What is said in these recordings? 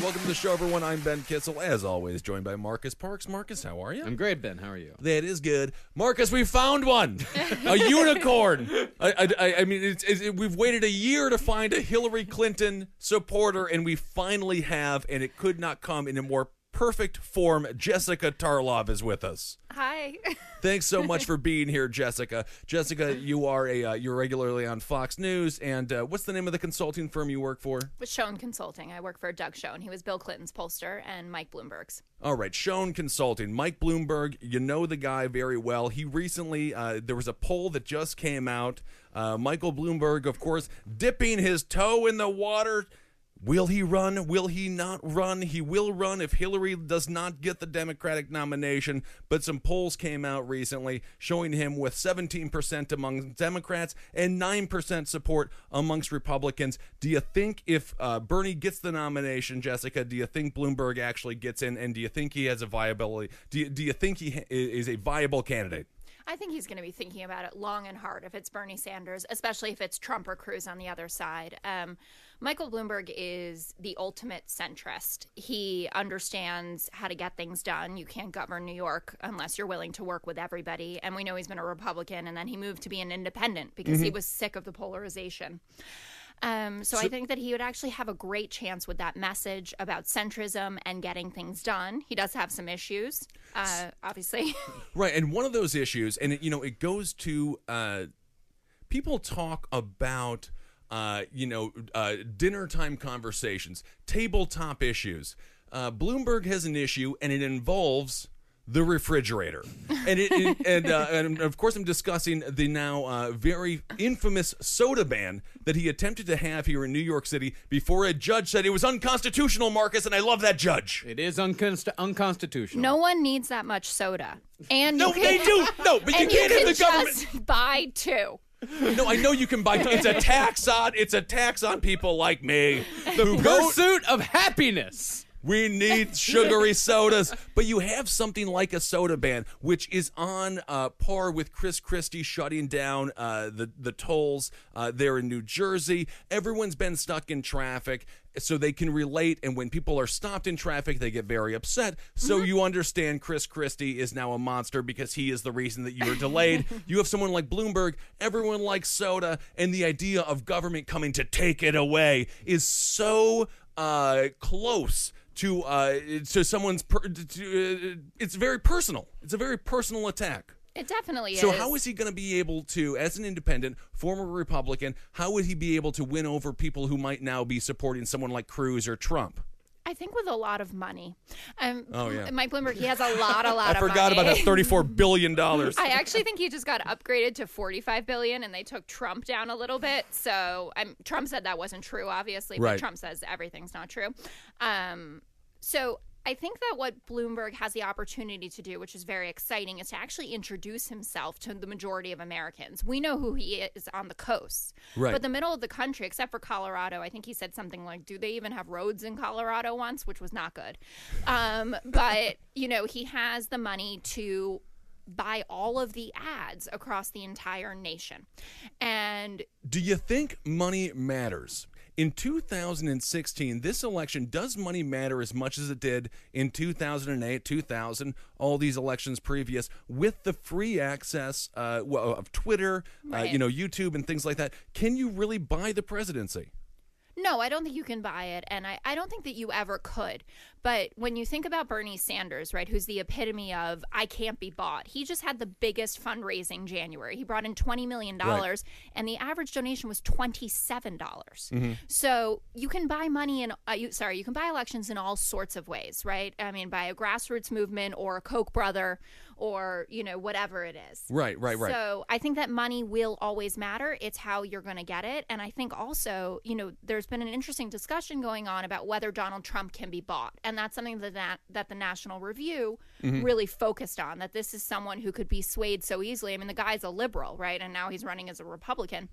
Right, welcome to the show, everyone. I'm Ben Kissel, as always, joined by Marcus Parks. Marcus, how are you? I'm great, Ben. How are you? That is good, Marcus. We found one, a unicorn. I, I, I mean, it's, it's, we've waited a year to find a Hillary Clinton supporter, and we finally have, and it could not come in a more perfect form. Jessica Tarlov is with us. Hi. Thanks so much for being here, Jessica. Jessica, you are a uh, you're regularly on Fox News, and uh, what's the name of the consulting firm you work for? With Schoen Consulting. I work for Doug Schoen. He was Bill Clinton's pollster and Mike Bloomberg's. All right, Schoen Consulting. Mike Bloomberg, you know the guy very well. He recently, uh, there was a poll that just came out. Uh, Michael Bloomberg, of course, dipping his toe in the water. Will he run? Will he not run? He will run if Hillary does not get the Democratic nomination. But some polls came out recently showing him with 17% among Democrats and 9% support amongst Republicans. Do you think if uh, Bernie gets the nomination, Jessica, do you think Bloomberg actually gets in? And do you think he has a viability? Do you, do you think he is a viable candidate? I think he's going to be thinking about it long and hard if it's Bernie Sanders, especially if it's Trump or Cruz on the other side. Um, Michael Bloomberg is the ultimate centrist. He understands how to get things done. You can't govern New York unless you're willing to work with everybody. And we know he's been a Republican, and then he moved to be an independent because he was sick of the polarization. Um, so, I think that he would actually have a great chance with that message about centrism and getting things done. He does have some issues, uh, obviously. Right, and one of those issues, and it, you know, it goes to uh, people talk about, uh, you know, uh, dinner time conversations, tabletop issues. Uh, Bloomberg has an issue, and it involves the refrigerator, and it, it and, uh, and of course I'm discussing the now uh, very infamous soda ban that he attempted to have here in New York City before a judge said it was unconstitutional, Marcus, and I love that judge. It is unconst- unconstitutional. no one needs that much soda. And No, can, they do. No, but you can't you have can the government. buy two. No, I know you can buy. It's a tax on. It's a tax on people like me the pursuit of happiness. We need sugary sodas, but you have something like a soda ban, which is on uh, par with Chris Christie shutting down uh, the the tolls uh, there in New Jersey. Everyone's been stuck in traffic, so they can relate. And when people are stopped in traffic, they get very upset. So you understand Chris Christie is now a monster because he is the reason that you were delayed. you have someone like Bloomberg. Everyone likes soda, and the idea of government coming to take it away is so uh, close to uh, to someone's. Per- to, uh, it's very personal. It's a very personal attack. It definitely So is. So how is he going to be able to, as an independent, former Republican, how would he be able to win over people who might now be supporting someone like Cruz or Trump? I think with a lot of money. Um, Oh, yeah. Mike Bloomberg, he has a lot, a lot I forgot money. about that thirty-four billion dollars. I actually think he just got upgraded to 45 billion and they took Trump down a little bit. So um, Trump said that wasn't true, obviously, but Right. Trump says everything's not true. Um, so I think that what Bloomberg has the opportunity to do, which is very exciting, is to actually introduce himself to the majority of Americans. We know who he is on the coast, Right. but the middle of the country, except for Colorado, I think he said something like, "Do they even have roads in Colorado?" Once, which was not good. Um, but you know, he has the money to buy all of the ads across the entire nation. And Do you think money matters? In 2016, this election, does money matter as much as it did in 2008, 2000, all these elections previous, with the free access uh, of Twitter, uh, you know, YouTube, and things like that? Can you really buy the presidency? No, I don't think you can buy it, and I, I don't think that you ever could. But when you think about Bernie Sanders, right, who's the epitome of I can't be bought, he just had the biggest fundraising January. He brought in 20 million, Right. and the average donation was $27. dollars Mhm. So you can buy money in, uh, you, sorry, you can buy elections in all sorts of ways, right? I mean, by a grassroots movement or a Koch brother or, you know, whatever it is. Right, right, right. So I think that money will always matter. It's how you're going to get it. And I think also, you know, there's been an interesting discussion going on about whether Donald Trump can be bought. And that's something that that, that the National Review Mhm. really focused on, that this is someone who could be swayed so easily. I mean, the guy's a liberal, right? And now he's running as a Republican.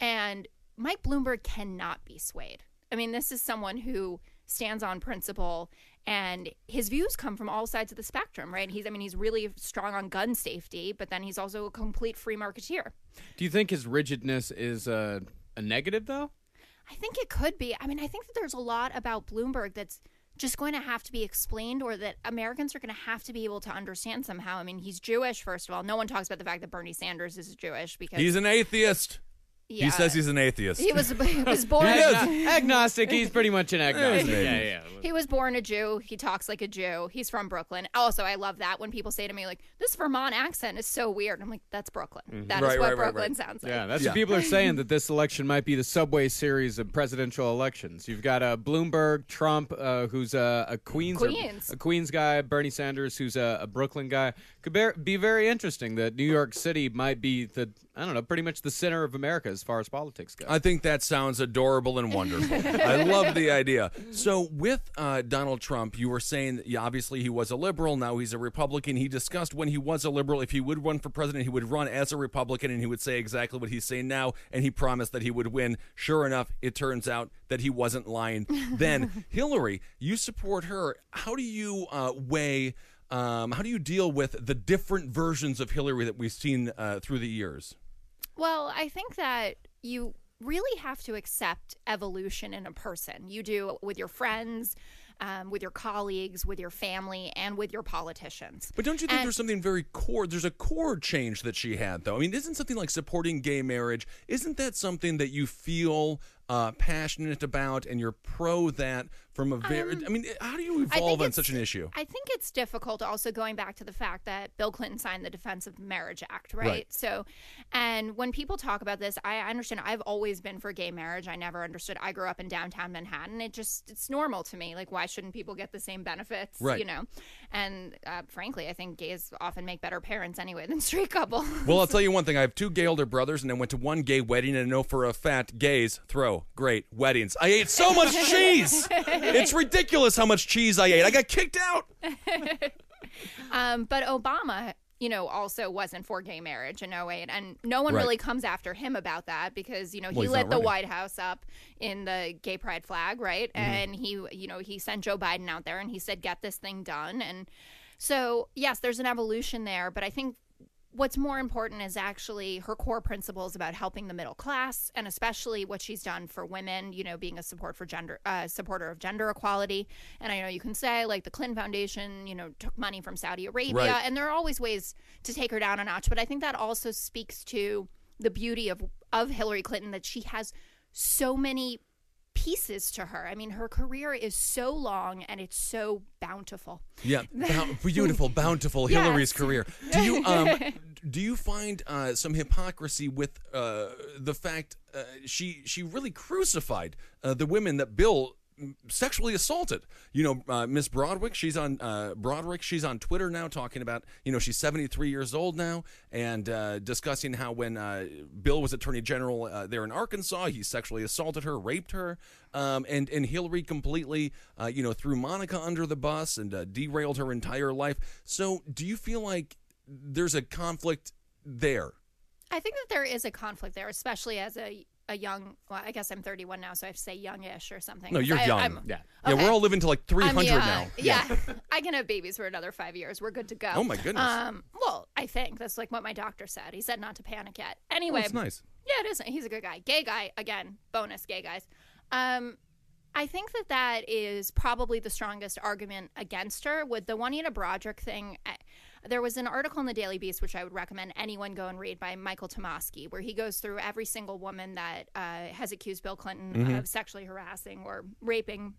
And Mike Bloomberg cannot be swayed. I mean, this is someone who stands on principle and his views come from all sides of the spectrum, right? He's I mean, he's really strong on gun safety, but then he's also a complete free marketeer. Do you think his rigidness is a, a negative, though? I think it could be. I mean, I think that there's a lot about Bloomberg that's just going to have to be explained or that Americans are going to have to be able to understand somehow. I mean, he's Jewish, first of all. No one talks about the fact that Bernie Sanders is Jewish because He's an atheist. Yeah. He says he's an atheist. He was he was born Agno- agnostic. He's pretty much an agnostic. maybe. yeah, yeah. He was born a Jew. He talks like a Jew. He's from Brooklyn. Also, I love that when people say to me like, "This Vermont accent is so weird." I'm like, "That's Brooklyn. Mhm. That is Right, what right, right, Brooklyn right. sounds like." Yeah, that's what people are saying that this election might be the subway series of presidential elections. You've got uh, Bloomberg, Trump, uh, who's a, a Queens, or- Queens. a Queens guy, Bernie Sanders, who's a, a Brooklyn guy. Could bear, be very interesting. That New York City might be the I don't know, pretty much the center of America as far as politics go. I think that sounds adorable and wonderful. I love the idea. So, with uh, Donald Trump, you were saying that obviously he was a liberal. Now he's a Republican. He discussed when he was a liberal, if he would run for president, he would run as a Republican and he would say exactly what he's saying now. And he promised that he would win. Sure enough, it turns out that he wasn't lying. then, Hillary, you support her. How do you uh, weigh? Um, how do you deal with the different versions of Hillary that we've seen uh, through the years? Well, I think that you really have to accept evolution in a person. You do with your friends, um, with your colleagues, with your family, and with your politicians. But don't you think And- there's something very core? There's a core change that she had, though. I mean, isn't something like supporting gay marriage? Isn't that something that you feel uh, passionate about, and you're pro that from a very? I mean, how do you Um, evolve on such an issue? I think it's difficult also going back to the fact that Bill Clinton signed the Defense of Marriage Act, right? Right. So, and when people talk about this, I understand I've always been for gay marriage. I never understood. I grew up in downtown Manhattan. It just, it's normal to me. Like, why shouldn't people get the same benefits? Right. You know? And uh, frankly, I think gays often make better parents anyway than straight couples. Well, I'll tell you one thing. I have two gay older brothers, and I went to one gay wedding, and I know for a fact gays throw great weddings. I ate so much cheese. It's ridiculous how much cheese I ate. I got kicked out. Um, but Obama, you know, also wasn't for gay marriage in 08. And no one Right. really comes after him about that because, you know, Well, he he's lit the running. White House up in the gay pride flag, right? Mhm. And he, you know, he sent Joe Biden out there and he said, get this thing done. And so, yes, there's an evolution there. But I think what's more important is actually her core principles about helping the middle class and especially what she's done for women you know being a support for gender uh, supporter of gender equality and i know you can say like the clinton foundation you know took money from saudi arabia Right. and there are always ways to take her down a notch but i think that also speaks to the beauty of of hillary clinton that she has so many pieces to her i mean her career is so long and it's so bountiful Yeah, beautiful, bountiful Yes. Hillary's career. Do you um do you find uh, some hypocrisy with uh, the fact uh, she she really crucified uh, the women that Bill sexually assaulted? You know, uh, Miss Broadwick. She's on uh, Broaddrick. She's on Twitter now talking about you know she's seventy three years old now and uh, discussing how when uh, Bill was Attorney General uh, there in Arkansas, he sexually assaulted her, raped her, um, and and Hillary completely uh, you know threw Monica under the bus and derailed her entire life. So, do you feel like there's a conflict there? I think that there is a conflict there, especially as a a young. Well, I guess I'm 31 now, so I have to say youngish or something. No, you're I- young. I'm- Yeah. Yeah, we're all living to like 300 I'm now. Yeah. I can have babies for another five years. We're good to go. Oh, my goodness. Um, well, I think that's like what my doctor said. He said not to panic yet. Anyway, That's nice. yeah, it isn't. He's a good guy. Gay guy again. Bonus gay guys. Um, I think that that is probably the strongest argument against her with the Juanita Broaddrick thing. There was an article in the Daily Beast, which I would recommend anyone go and read by Michael Tomasky, where he goes through every single woman that uh, has accused Bill Clinton of sexually harassing or raping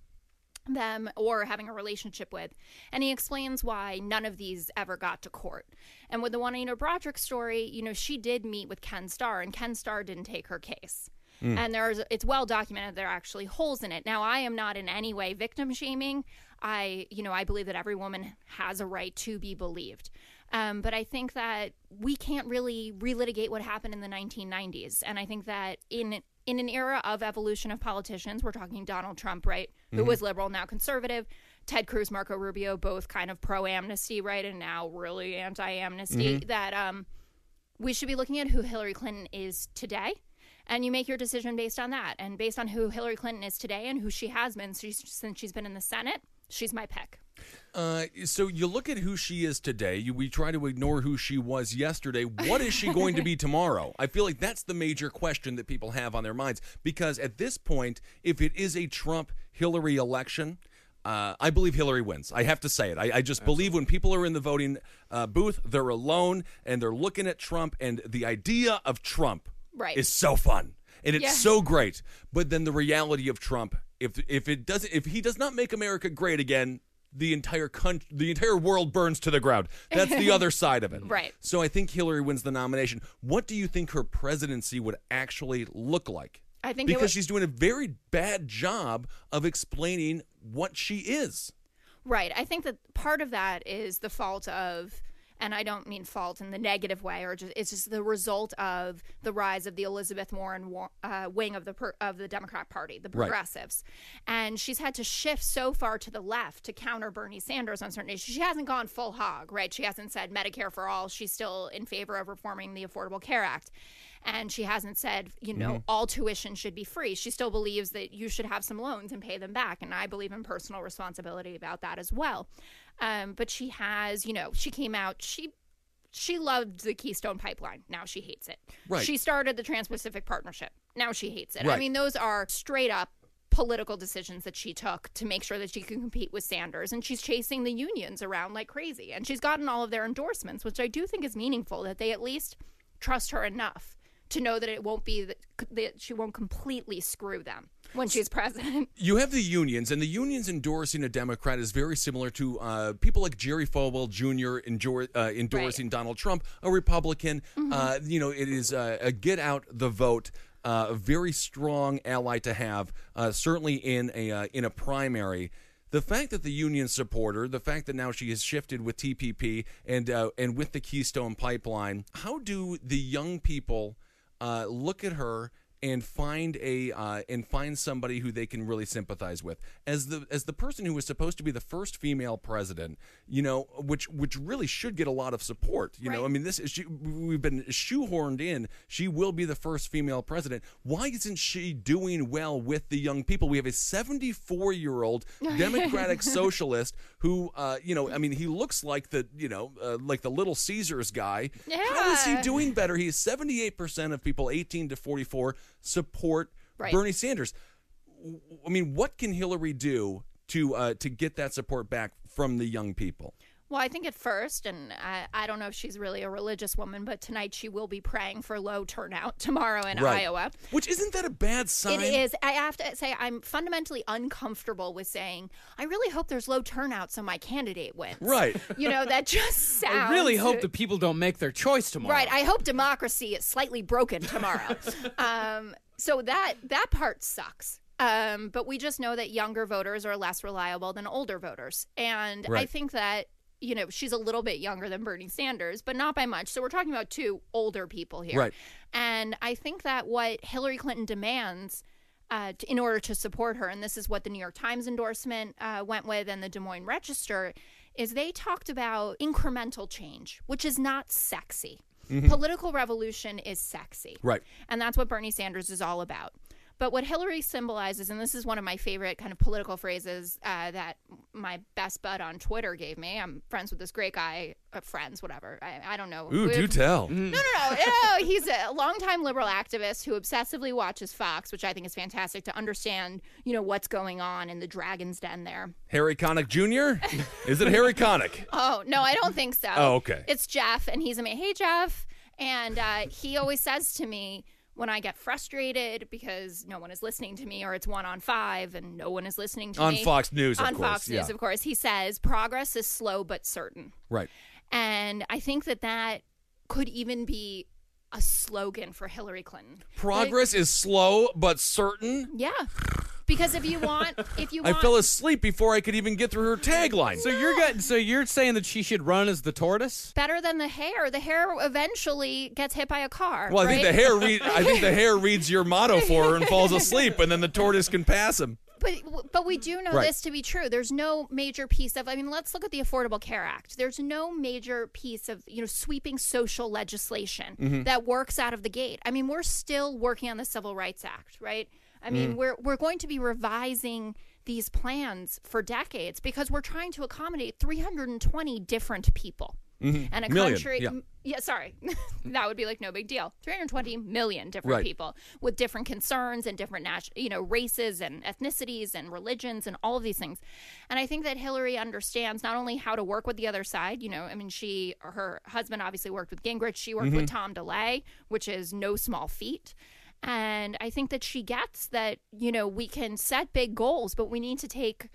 them or having a relationship with. And he explains why none of these ever got to court. And with the Juanita Broaddrick story, you know, she did meet with Ken Starr, and Ken Starr didn't take her case. And there's it's well documented there are actually holes in it. Now I am not in any way victim shaming. I you know I believe that every woman has a right to be believed. Um, but I think that we can't really relitigate what happened in the 1990s. And I think that in in an era of evolution of politicians, we're talking Donald Trump, right, who was liberal, now conservative, Ted Cruz, Marco Rubio, both kind of pro amnesty, right, and now really anti amnesty. That um, we should be looking at who Hillary Clinton is today. And you make your decision based on that. And based on who Hillary Clinton is today and who she has been since she's been in the Senate, she's my pick. Uh, so you look at who she is today. You, we try to ignore who she was yesterday. What is she going to be tomorrow? I feel like that's the major question that people have on their minds because at this point, if it is a Trump Hillary election. Uh, I believe Hillary wins. I have to say it. I, I just believe when people are in the voting uh, booth, they're alone and they're looking at Trump, and the idea of Trump Right. is so fun and it's Yeah. so great. But then the reality of Trump, if if it doesn't, if he does not make America great again, the entire country, the entire world burns to the ground. That's the other side of it. Right. So I think Hillary wins the nomination. What do you think her presidency would actually look like? I think because would- she's doing a very bad job of explaining what she is. Right. I think that part of that is the fault of, and I don't mean fault in the negative way, or just it's just the result of the rise of the Elizabeth Warren wa- uh, wing of the per, of the Democrat Party, the Right. progressives, and she's had to shift so far to the left to counter Bernie Sanders on certain issues. She hasn't gone full hog, right? She hasn't said Medicare for all. She's still in favor of reforming the Affordable Care Act. And she hasn't said, you know, all tuition should be free. She still believes that you should have some loans and pay them back. And I believe in personal responsibility about that as well. Um, but she has, you know, she came out, she she loved the Keystone Pipeline. Now she hates it. Right. She started the Trans Pacific Partnership. Now she hates it. I mean, those are straight up political decisions that she took to make sure that she can compete with Sanders. And she's chasing the unions around like crazy. And she's gotten all of their endorsements, which I do think is meaningful that they at least trust her enough to know that it won't be that, that she won't completely screw them when she's president. You have the unions, and the unions endorsing a Democrat is very similar to uh, people like Jerry Falwell Jr. Uh, endorsing Donald Trump, a Republican. Uh, you know, it is uh, a get out the vote. Uh, a very strong ally to have, uh, certainly in a uh, in a primary. The fact that the union supporter, the fact that now she has shifted with TPP and uh, and with the Keystone Pipeline, how do the young people uh, look at her and find a uh, and find somebody who they can really sympathize with. As the as the person who was supposed to be the first female president you know which which really should get a lot of support you know? I mean this is she, we've been shoehorned in. She will be the first female president. Why isn't she doing well with the young people? We have a 74 year old democratic socialist who uh, you know i mean he looks like the you know uh, like the little caesars guy. Yeah. how is he doing better? He's 78% of people 18 to 44 support Right. bernie sanders I mean, what can Hillary do to uh, to get that support back from the young people? Well, I think at first, and I, I don't know if she's really a religious woman, but tonight she will be praying for low turnout tomorrow in Iowa. Which isn't that a bad sign? It is. I have to say, I'm fundamentally uncomfortable with saying, I really hope there's low turnout so my candidate wins. Right. You know, that just sounds. I really hope the people don't make their choice tomorrow. Right. I hope democracy is slightly broken tomorrow. um, so that that part sucks. Um, but we just know that younger voters are less reliable than older voters, and I think that you know she's a little bit younger than Bernie Sanders, but not by much. So we're talking about two older people here, Right. And I think that what Hillary Clinton demands. Uh, to, in order to support her, and this is what the New York Times endorsement uh, went with, and the Des Moines Register, is they talked about incremental change, which is not sexy. Political revolution is sexy. Right. And that's what Bernie Sanders is all about. But what Hillary symbolizes, and this is one of my favorite kind of political phrases uh, that my best bud on Twitter gave me. I'm friends with this great guy, uh, friends, whatever. I, I don't know. Ooh, do tell. no, no, no, no. He's a longtime liberal activist who obsessively watches Fox, which I think is fantastic to understand, you know, what's going on in the Dragon's Den there. Harry Connick Jr. Is it Harry Connick? Oh no, I don't think so. Oh, okay. It's Jeff, and he's a man. Hey, Jeff, and uh, he always says to me when I get frustrated because no one is listening to me, or it's one on five and no one is listening to On me On Fox News, of on course, Fox News, yeah. of course. He says progress is slow but certain, Right. and I think that that could even be a slogan for Hillary Clinton. Progress is slow but certain. Yeah. Because if you want, if you want, I fell asleep before I could even get through her tagline. So you're getting, so you're saying that she should run as the tortoise? better than the hare. The hare eventually gets hit by a car. Well, I think the right? hare read. I think the hare reads your motto for her and falls asleep, and then the tortoise can pass him. But but we do know Right. this to be true. There's no major piece of. I mean, let's look at the Affordable Care Act. There's no major piece of you know sweeping social legislation Mm-hmm. that works out of the gate. I mean, we're still working on the Civil Rights Act, right? I mean, Mm. we're we're going to be revising these plans for decades because we're trying to accommodate 320 different people. And a Mm-hmm. Million, country, yeah. yeah, sorry, that would be like no big deal. 320 million different Right. people with different concerns and different, nat- you know, races and ethnicities and religions and all of these things. And I think that Hillary understands not only how to work with the other side. You know, I mean, she, her husband obviously worked with Gingrich. She worked with Tom DeLay, which is no small feat. And I think that she gets that, you know, we can set big goals, but we need to take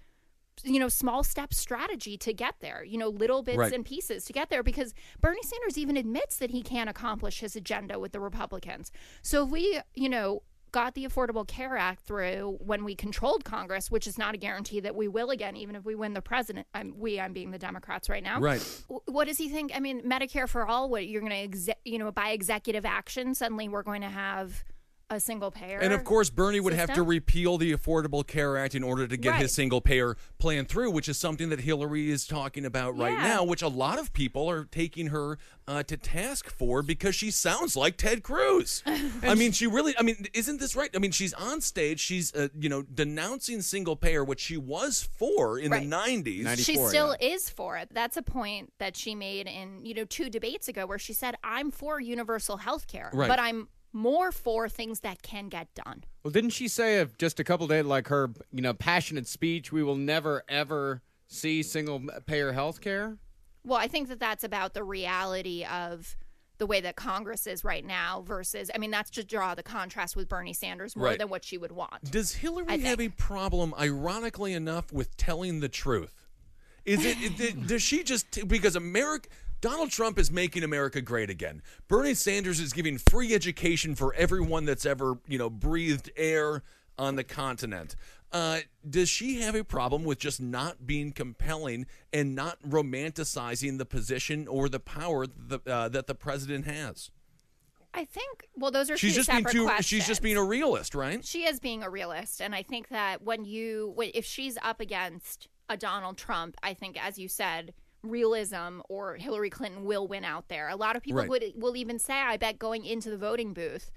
you know small step strategy to get there you know little bits Right. and pieces to get there because bernie sanders even admits that he can't accomplish his agenda with the republicans so if we you know got the affordable care act through when we controlled congress which is not a guarantee that we will again even if we win the president i'm we i'm being the democrats right now Right. What does he think i mean medicare for all what you're going to exe- you know by executive action suddenly we're going to have a single payer And of course, Bernie would have to repeal the Affordable Care Act in order to get Right. his single payer plan through, which is something that Hillary is talking about right Yeah. now, which a lot of people are taking her uh, to task for because she sounds like Ted Cruz. I mean, she really, I mean, isn't this right? I mean, she's on stage, she's, uh, you know, denouncing single payer, which she was for in Right. the 90s. she 94, still is for it. That's a point that she made in, you know, two debates ago where she said, I'm for universal health care, Right. but I'm more for things that can get done. Well, didn't she say of just a couple days, like her, you know, passionate speech, we will never ever see single payer health care? Well, I think that that's about the reality of the way that Congress is right now versus, I mean, that's to draw the contrast with Bernie Sanders more Right. than what she would want. Does Hillary have a problem, ironically enough, with telling the truth? Is it, it- does she just because America Donald Trump is making America great again. Bernie Sanders is giving free education for everyone that's ever, you know, breathed air on the continent. Uh, does she have a problem with just not being compelling and not romanticizing the position or the power the, uh, that the president has? I think, well, those are She's two just being too. questions. She's just being a realist, right? she is being a realist and i think that when you if she's up against a donald trump i think as you said realism or hillary clinton will win out there a lot of people Right. would will even say i bet going into the voting booth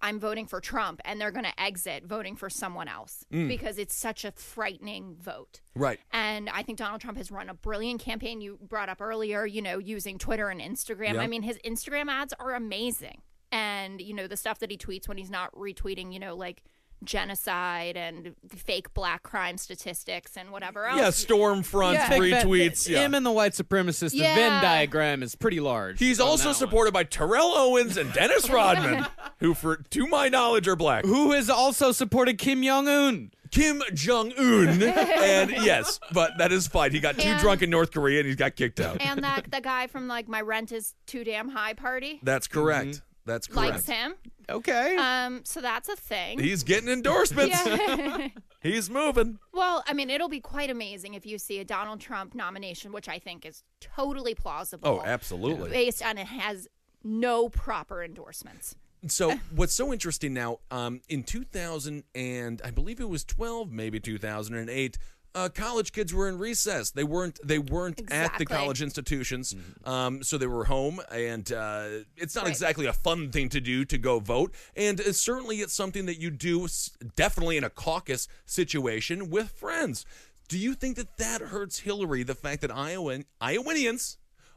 i'm voting for trump and they're going to exit voting for someone else mm. because it's such a frightening vote Right. and I think Donald Trump has run a brilliant campaign. You brought up earlier, you know, using Twitter and Instagram. Yeah. I mean, his Instagram ads are amazing. And, you know, the stuff that he tweets when he's not retweeting, you know, like genocide and fake black crime statistics and whatever else. Yeah, Stormfront Yeah. retweets. Yeah. Him and the white supremacist, the Yeah. Venn diagram is pretty large. He's also that one. supported by Terrell Owens and Dennis Rodman, who, for to my knowledge, are black. Who has also supported Kim Jong Un? Kim Jong Un, and yes, but that is fine. He got too drunk in North Korea and he got kicked out. And that the guy from like my rent is too damn high party That's correct. Mm-hmm. That's correct. likes him. Okay. Um, so that's a thing. He's getting endorsements. Yeah. He's moving. Well, I mean, it'll be quite amazing if you see a Donald Trump nomination, which I think is totally plausible. Oh, absolutely. Based on it has no proper endorsements. So what's so interesting now? Um, in 2000 and I believe it was 12, maybe 2008. Uh, college kids were in recess. They weren't. They weren't at the college institutions, um, so they were home. And uh, it's not Right. exactly a fun thing to do to go vote. And uh, certainly, it's something that you do s- definitely in a caucus situation with friends. Do you think that that hurts Hillary? The fact that Iowan Iowanians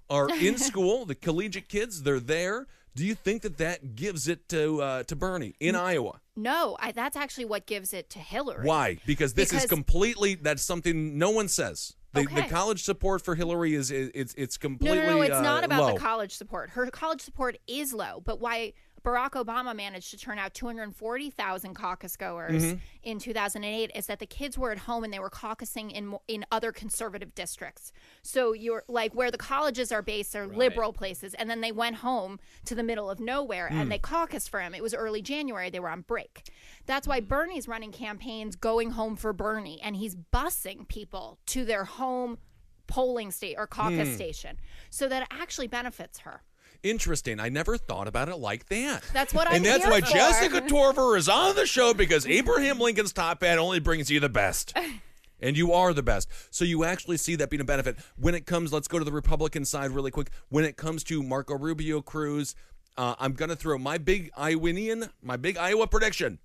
are in school, the collegiate kids, they're there. Do you think that that gives it to uh, to Bernie in Iowa? No, I, that's actually what gives it to Hillary. Why? Because this is completely that's something no one says. The, the college support for Hillary is, is it's it's No, completely no, no. It's uh, not about low. the college support. Her college support is low, but why Barack Obama managed to turn out 240,000 caucus goers Mm-hmm. in 2008 is that the kids were at home and they were caucusing in in other conservative districts. So you're like where the colleges are based are liberal places, and then they went home to the middle of nowhere Hmm. and they caucused for him. It was early January; they were on break. That's why Bernie's running campaigns going home for Bernie, and he's busing people to their home polling state or Hmm. caucus station so that it actually benefits her. Interesting. I never thought about it like that. That's what I'm and that's why for. Jessica Tarlov is on the show because Abraham Lincoln's top hat only brings you the best. And you are the best. So you actually see that being a benefit. When it comes, let's go to the Republican side really quick. When it comes to Marco Rubio Cruz, uh, I'm going to throw my big Iowanian, my big Iowa prediction.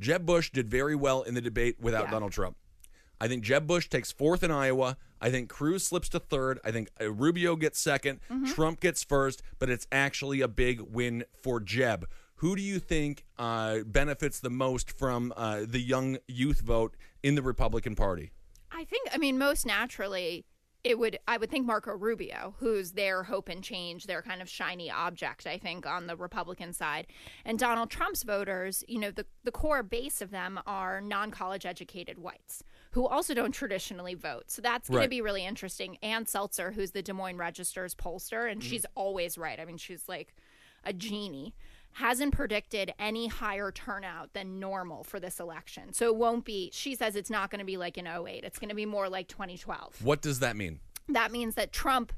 Jeb Bush did very well in the debate without Yeah. Donald Trump. I think Jeb Bush takes fourth in Iowa. I think Cruz slips to third. I think uh, Rubio gets 2nd Trump gets first, but it's actually a big win for Jeb. Who do you think uh, benefits the most from uh, the young youth vote in the Republican Party? I think, I mean, most naturally, it would, I would think Marco Rubio, who's their hope and change, their kind of shiny object, I think, on the Republican side. And Donald Trump's voters, you know, the, the core base of them are non college educated whites who also don't traditionally vote. So that's going Right. to be really interesting. Ann Selzer, who's the Des Moines Register's pollster, and mm-hmm. she's always right. I mean, she's like a genie. Hasn't predicted any higher turnout than normal for this election. So it won't be, she says it's not going to be like in 08. It's going to be more like 2012. What does that mean? That means that Trump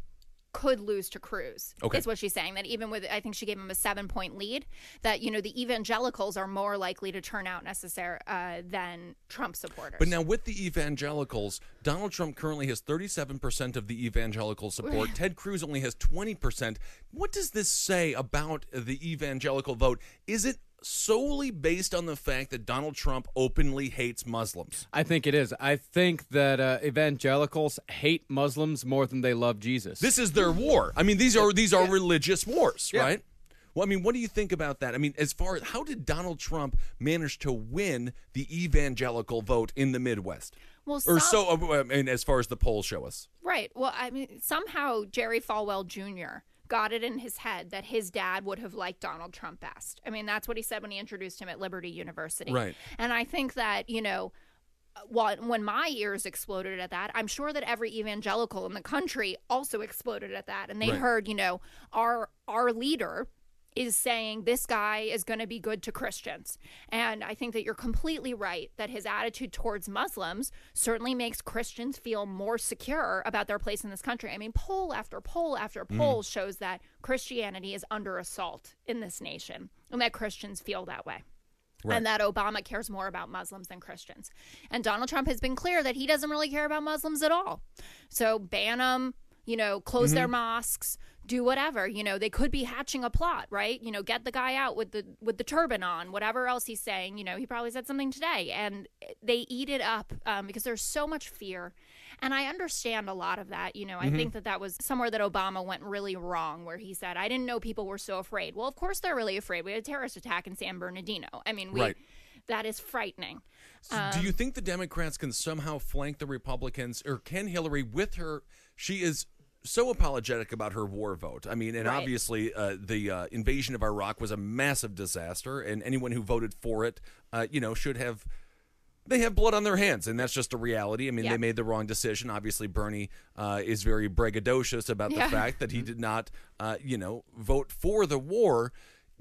could lose to Cruz. Okay. Is what she's saying. That even with, I think she gave him a seven point lead, that, you know, the evangelicals are more likely to turn out necessary uh, than Trump supporters. But now with the evangelicals, Donald Trump currently has 37% of the evangelical support. Ted Cruz only has 20%. What does this say about the evangelical vote? Is it solely based on the fact that Donald Trump openly hates Muslims? I think it is. I think that uh, evangelicals hate Muslims more than they love Jesus. This is their war. I mean, these are these are religious wars, Yeah. right? Well, I mean, what do you think about that? I mean, as far as how did Donald Trump manage to win the evangelical vote in the Midwest? Well, or so, uh, I mean, as far as the polls show us. Right. Well, I mean, somehow Jerry Falwell Jr. got it in his head that his dad would have liked Donald Trump best. I mean, that's what he said when he introduced him at Liberty University. Right. And I think that, you know, while, when my ears exploded at that, I'm sure that every evangelical in the country also exploded at that. And they Right. heard, you know, our our leader is saying this guy is going to be good to Christians. And I think that you're completely right that his attitude towards Muslims certainly makes Christians feel more secure about their place in this country. I mean, poll after poll after Mm. poll shows that Christianity is under assault in this nation and that Christians feel that way. And that Obama cares more about Muslims than Christians. And Donald Trump has been clear that he doesn't really care about Muslims at all. So ban them, you know, close their mosques, do whatever. You know, they could be hatching a plot, right? You know, get the guy out with the with the turban on, whatever else he's saying. You know, he probably said something today, and they eat it up um, because there's so much fear. And I understand a lot of that. You know, I think that that was somewhere that Obama went really wrong, where he said, "I didn't know people were so afraid." Well, of course they're really afraid. We had a terrorist attack in San Bernardino. I mean, we Right. that is frightening. So Um, do you think the Democrats can somehow flank the Republicans, or can Hillary, with her, she is so apologetic about her war vote. I mean, and Right. obviously uh, the uh, invasion of Iraq was a massive disaster, and anyone who voted for it, uh, you know, should have. They have blood on their hands, and that's just a reality. I mean, Yeah. they made the wrong decision. Obviously, Bernie uh, is very braggadocious about Yeah. the fact that he did not, uh, you know, vote for the war.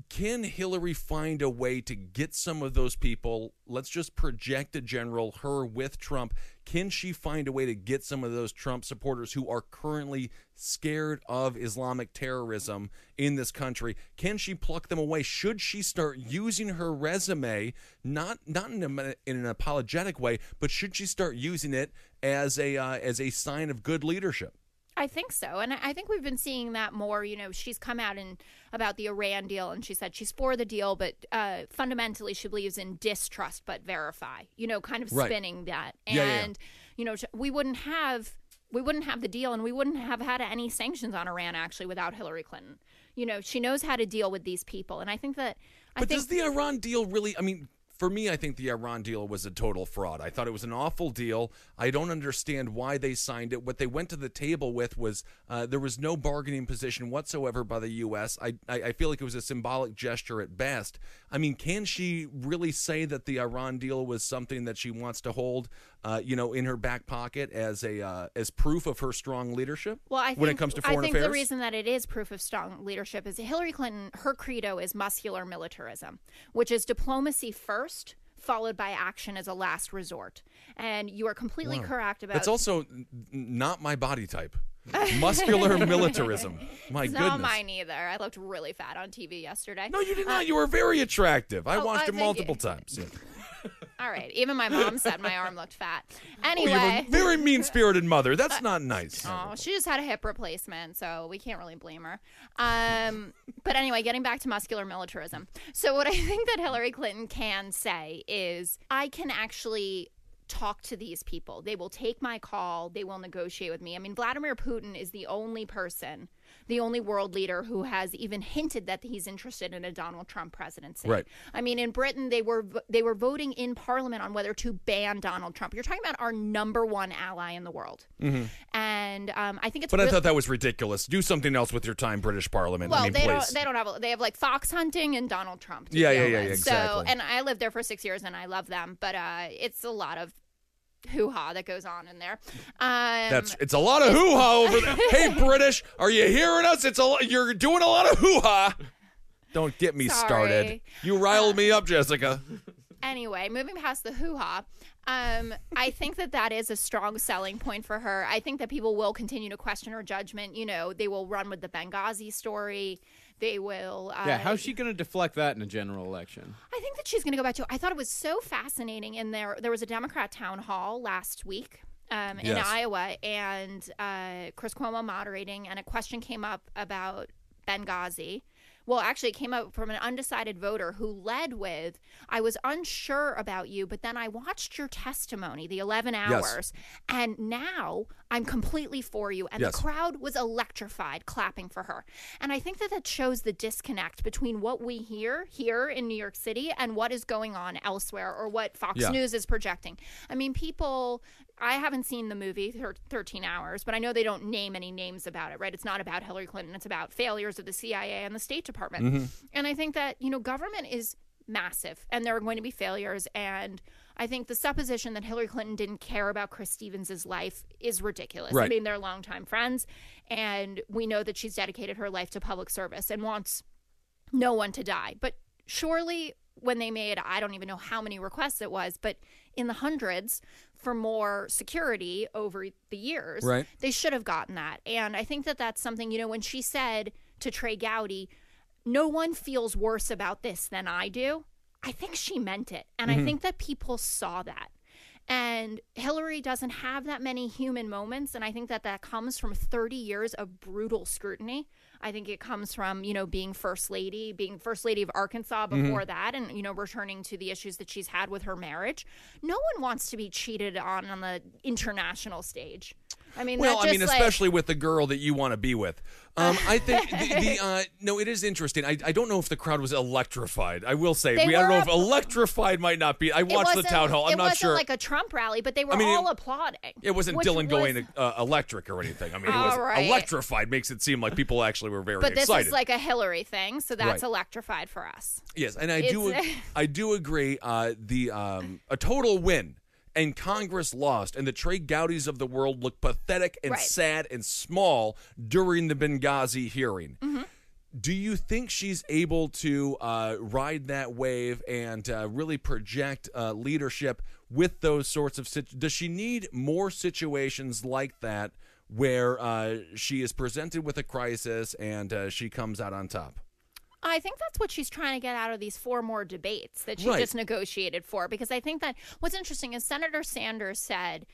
Can Hillary find a way to get some of those people? Let's just project a general, her with Trump. Can she find a way to get some of those Trump supporters who are currently scared of Islamic terrorism in this country? Can she pluck them away? Should she start using her resume, not not in, a, in an apologetic way, but should she start using it as a uh, as a sign of good leadership? I think so. And I think we've been seeing that more. You know, she's come out and about the Iran deal and she said she's for the deal, but uh, fundamentally she believes in distrust but verify, you know, kind of Right. spinning that. And, Yeah, yeah, yeah. you know, we wouldn't have. We wouldn't have the deal, and we wouldn't have had any sanctions on Iran actually without Hillary Clinton. You know, she knows how to deal with these people, and I think that. I But think does the Iran deal really? I mean, for me, I think the Iran deal was a total fraud. I thought it was an awful deal. I don't understand why they signed it. What they went to the table with was uh, there was no bargaining position whatsoever by the U.S. I, I I feel like it was a symbolic gesture at best. I mean, can she really say that the Iran deal was something that she wants to hold, uh, you know, in her back pocket as a uh, as proof of her strong leadership? Well, I think, when it comes to foreign I think affairs, the reason that it is proof of strong leadership is Hillary Clinton. Her credo is muscular militarism, which is diplomacy first, followed by action as a last resort. And you are completely Wow. correct about. That. That's also not my body type. Muscular militarism. My it's goodness. not mine either. I looked really fat on TV yesterday. No, you did not. You were very attractive. I Oh, watched uh, it thank you. multiple times. Yeah. All right. Even my mom said my arm looked fat. Oh, Anyway. a very mean-spirited mother. That's not nice. Oh, she just had a hip replacement, so we can't really blame her. Um, but anyway, getting back to muscular militarism. So, what I think that Hillary Clinton can say is, I can actually talk to these people. They will take my call. They will negotiate with me. I mean, Vladimir Putin is the only person, the only world leader who has even hinted that he's interested in a Donald Trump presidency. Right. I mean, in Britain, they were they were voting in Parliament on whether to ban Donald Trump. You're talking about our number one ally in the world, and um, I think it's. Mm-hmm. But I thought that was ridiculous. Do something else with your time, British Parliament. well, I mean, they please. don't. They don't have. A, they have like fox hunting and Donald Trump. to Yeah, yeah, yeah, exactly. So, and I lived there for six years, and I love them, but uh, it's a lot of hoo ha that goes on in there. Um, That's it's a lot of hoo ha over there. hey, British, are you hearing us? It's a you're doing a lot of hoo ha. Don't get me started. You riled me up, Jessica. anyway, moving past the hoo ha, um, I think that that is a strong selling point for her. I think that people will continue to question her judgment. You know, they will run with the Benghazi story. They will. Uh, Yeah, how's she going to deflect that in a general election? I think that she's going to go back to. I thought it was so fascinating. In there, there was a Democrat town hall last week. Um, in Yes. Iowa, and uh, Chris Cuomo moderating, and a question came up about Benghazi. Well, actually, it came up from an undecided voter who led with, I was unsure about you, but then I watched your testimony, the 11 hours, and now I'm completely for you. And Yes. the crowd was electrified, clapping for her. And I think that that shows the disconnect between what we hear here in New York City and what is going on elsewhere or what Fox Yeah. News is projecting. I mean, people, I haven't seen the movie thir- 13 Hours, but I know they don't name any names about it, right? It's not about Hillary Clinton, it's about failures of the CIA and the State Department. Mm-hmm. And I think that, you know, government is massive and there are going to be failures. And I think the supposition that Hillary Clinton didn't care about Chris Stevens' life is ridiculous. I mean, they're longtime friends, and we know that she's dedicated her life to public service and wants no one to die. But surely, when they made, I don't even know how many requests it was, but in the hundreds for more security over the years, Right. they should have gotten that. And I think that that's something, you know, when she said to Trey Gowdy, no one feels worse about this than I do, I think she meant it. And I mm-hmm. think that people saw that. And Hillary doesn't have that many human moments. And I think that that comes from 30 years of brutal scrutiny. I think it comes from, you know, being first lady, being first lady of Arkansas mm-hmm. before that, and, you know, returning to the issues that she's had with her marriage. No one wants to be cheated on on the international stage. I mean, Well, I mean, like- especially with the girl that you want to be with. Um, I think the, the uh, no, it is interesting. I, I don't know if the crowd was electrified. I will say, They we I don't know if electrified might not be. I watched the town hall. I'm not sure. it wasn't like a Trump rally, but they were I mean, it- all applauding. it wasn't Dylan was- going uh, electric or anything. I mean, it was right. electrified. Makes it seem like people actually were very But this excited. is like a Hillary thing, so that's Right. electrified for us. Yes, and I do I do agree. Uh, the um, a total win, and Congress lost, and the Trey Gowdies of the world look pathetic and Right. sad and small during the Benghazi hearing. Mm-hmm. Do you think she's able to uh, ride that wave and uh, really project uh, leadership with those sorts of situations? Does she need more situations like that where uh, she is presented with a crisis and uh, she comes out on top? I think that's what she's trying to get out of these four more debates that she Right. just negotiated for. Because I think that what's interesting is Senator Sanders said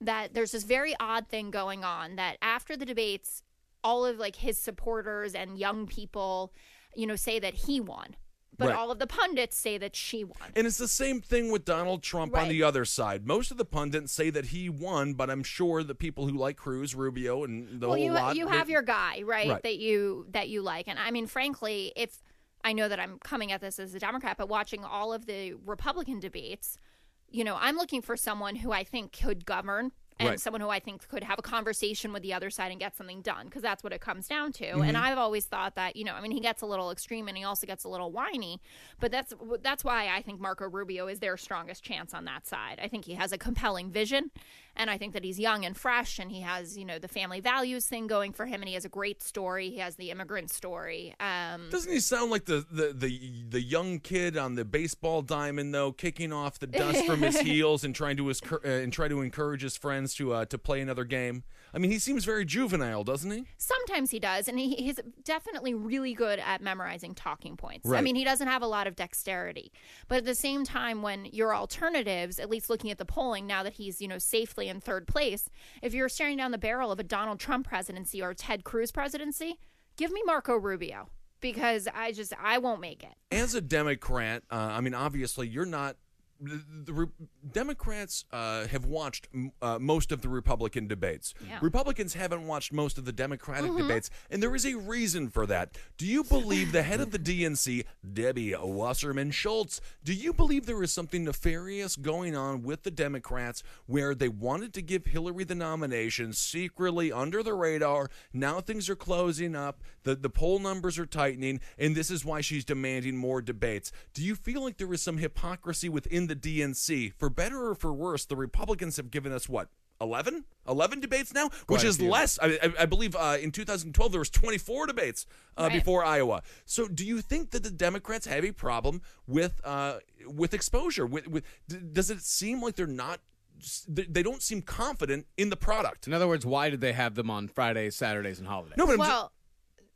that there's this very odd thing going on that after the debates, all of like his supporters and young people, you know, say that he won, but Right. all of the pundits say that she won. And it's the same thing with Donald Trump on the other side. Most of the pundits say that he won, but I'm sure the people who like Cruz, Rubio, and the well, whole you lot. you they- have your guy, right, Right. That you that you like, and I mean, frankly, if I know that I'm coming at this as a Democrat, but watching all of the Republican debates, you know, I'm looking for someone who I think could govern. And Right. someone who I think could have a conversation with the other side and get something done, because that's what it comes down to. Mm-hmm. And I've always thought that, you know, I mean, he gets a little extreme and he also gets a little whiny, but that's that's why I think Marco Rubio is their strongest chance on that side. I think he has a compelling vision, and I think that he's young and fresh, and he has, you know, the family values thing going for him, and he has a great story. He has the immigrant story. Um, Doesn't he sound like the, the, the, the young kid on the baseball diamond though, kicking off the dust from his heels and trying to his, uh, and try to encourage his friends to uh, to play another game? I mean, he seems very juvenile, doesn't he? Sometimes he does, and he, he's definitely really good at memorizing talking points. I mean, he doesn't have a lot of dexterity, but at the same time, when your alternatives, at least looking at the polling now that he's you know safely in third place, if you're staring down the barrel of a Donald Trump presidency or a Ted Cruz presidency, give me Marco Rubio because I just I won't make it. As a Democrat, uh, I mean, obviously, you're not. The, the Re- Democrats uh, have watched uh, most of the Republican debates. Yeah. Republicans haven't watched most of the Democratic Mm-hmm. debates, and there is a reason for that. Do you believe the head of the DNC, Debbie Wasserman Schultz, do you believe there is something nefarious going on with the Democrats where they wanted to give Hillary the nomination secretly under the radar? Now things are closing up, the, the poll numbers are tightening, and this is why she's demanding more debates. Do you feel like there is some hypocrisy within the DNC? For better or for worse, the Republicans have given us what? 11 11 debates now which Quite a is few. less I, I, I believe uh, in 2012 there was 24 debates uh, Right. before iowa so do you think that the democrats have a problem with uh, with exposure with, with does it seem like they're not they they don't seem confident in the product In other words, why did they have them on Fridays, Saturdays, and holidays? no but I'm ju- Well,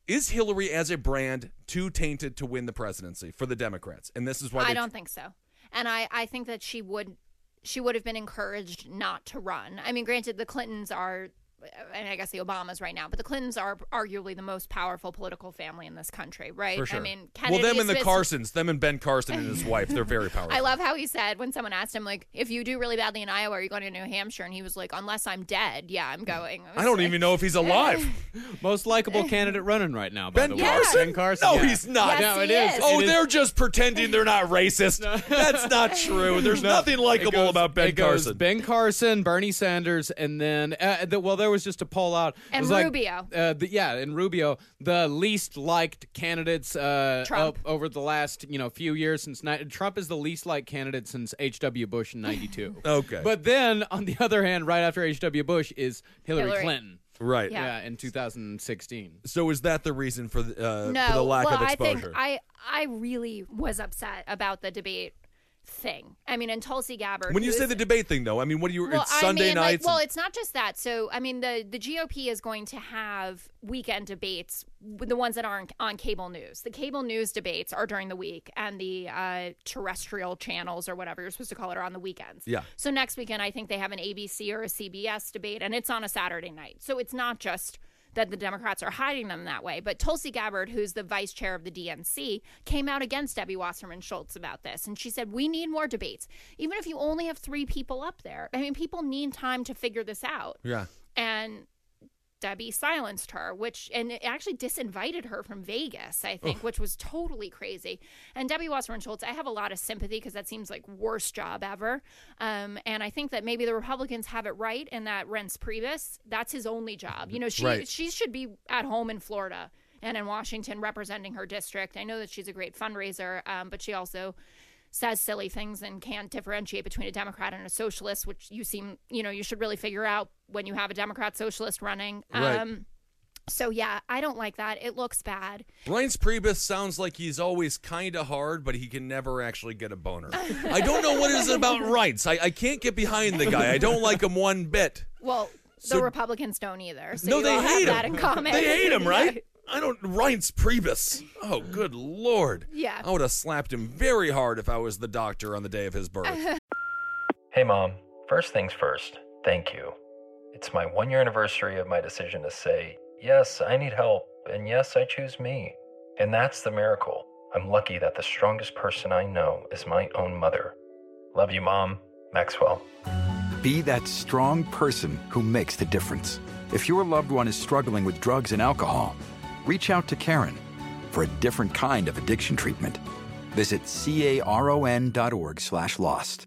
is hillary as a brand too tainted to win the presidency for the democrats and this is why I don't think so. And I, I think that she would she would have been encouraged not to run. I mean, granted, the Clintons are, and I guess the Obamas right now, but the Clintons are arguably the most powerful political family in this country, right? for sure I mean, well them and the this- carsons them and ben carson and his wife they're very powerful I love how he said when someone asked him like, "If you do really badly in Iowa, are you going to New Hampshire?" And he was like, "Unless I'm dead, yeah, I'm going." i don't even know if he's alive Most likable candidate running right now. By Ben the way. Carson? Ben Carson. No, yeah. he's not. Yes, no, it he is. is. Oh, It is- they're just pretending they're not racist. That's not true. There's nothing likable goes- about Ben it goes Carson. Ben Carson, Bernie Sanders, and then uh, the, well, there was just to poll out. And was like, Rubio. uh, the, yeah, and Rubio, the least liked candidates uh, Trump. o- over the last you know few years since ni- Trump is the least liked candidate since H.W. Bush in '92. Okay. but then on the other hand, right after H.W. Bush is Hillary, Hillary. Clinton. right. Yeah. Yeah, in 2016. So is that the reason for the, uh, no, for the lack well, of exposure? I think I I really was upset about the debate thing. I mean, and Tulsi Gabbard. when you say the debate thing, though, I mean, what do you? well, it's Sunday I mean, nights. Like, well, it's not just that. So, I mean, the the GOP is going to have weekend debates, the ones that aren't on cable news. The cable news debates are during the week, and the uh, terrestrial channels or whatever you're supposed to call it are on the weekends. Yeah. So next weekend, I think they have an ABC or a CBS debate, and it's on a Saturday night. So it's not just that the Democrats are hiding them that way. But Tulsi Gabbard, who's the vice chair of the DNC, came out against Debbie Wasserman Schultz about this. And she said, We need more debates. Even if you only have three people up there, I mean, people need time to figure this out. yeah. And Debbie silenced her, which and it actually disinvited her from Vegas, I think, which was totally crazy. And Debbie Wasserman Schultz, I have a lot of sympathy because that seems like worst job ever. Um, and I think that maybe the Republicans have it right in that Reince Priebus, that's his only job. You know, she Right. she should be at home in Florida and in Washington representing her district. I know that she's a great fundraiser, um, but she also says silly things and can't differentiate between a Democrat and a socialist, which you seem, you know, you should really figure out when you have a Democrat socialist running. Right. Um, So yeah, I don't like that. It looks bad. Reince Priebus sounds like he's always kind of hard, but he can never actually get a boner. I don't know what it is about Reince. I, I can't get behind the guy. I don't like him one bit. Well, the Republicans don't either. So no, they hate have that him. in common. They hate him, right? I don't. Reince Priebus. Oh, good lord. Yeah. I would have slapped him very hard if I was the doctor on the day of his birth. Hey, Mom. First things first, thank you. It's my one year anniversary of my decision to say, yes, I need help, and yes, I choose me. And that's the miracle. I'm lucky that the strongest person I know is my own mother. Love you, Mom. Maxwell. Be that strong person who makes the difference. If your loved one is struggling with drugs and alcohol, reach out to Caron for a different kind of addiction treatment. Visit caron.org slash lost.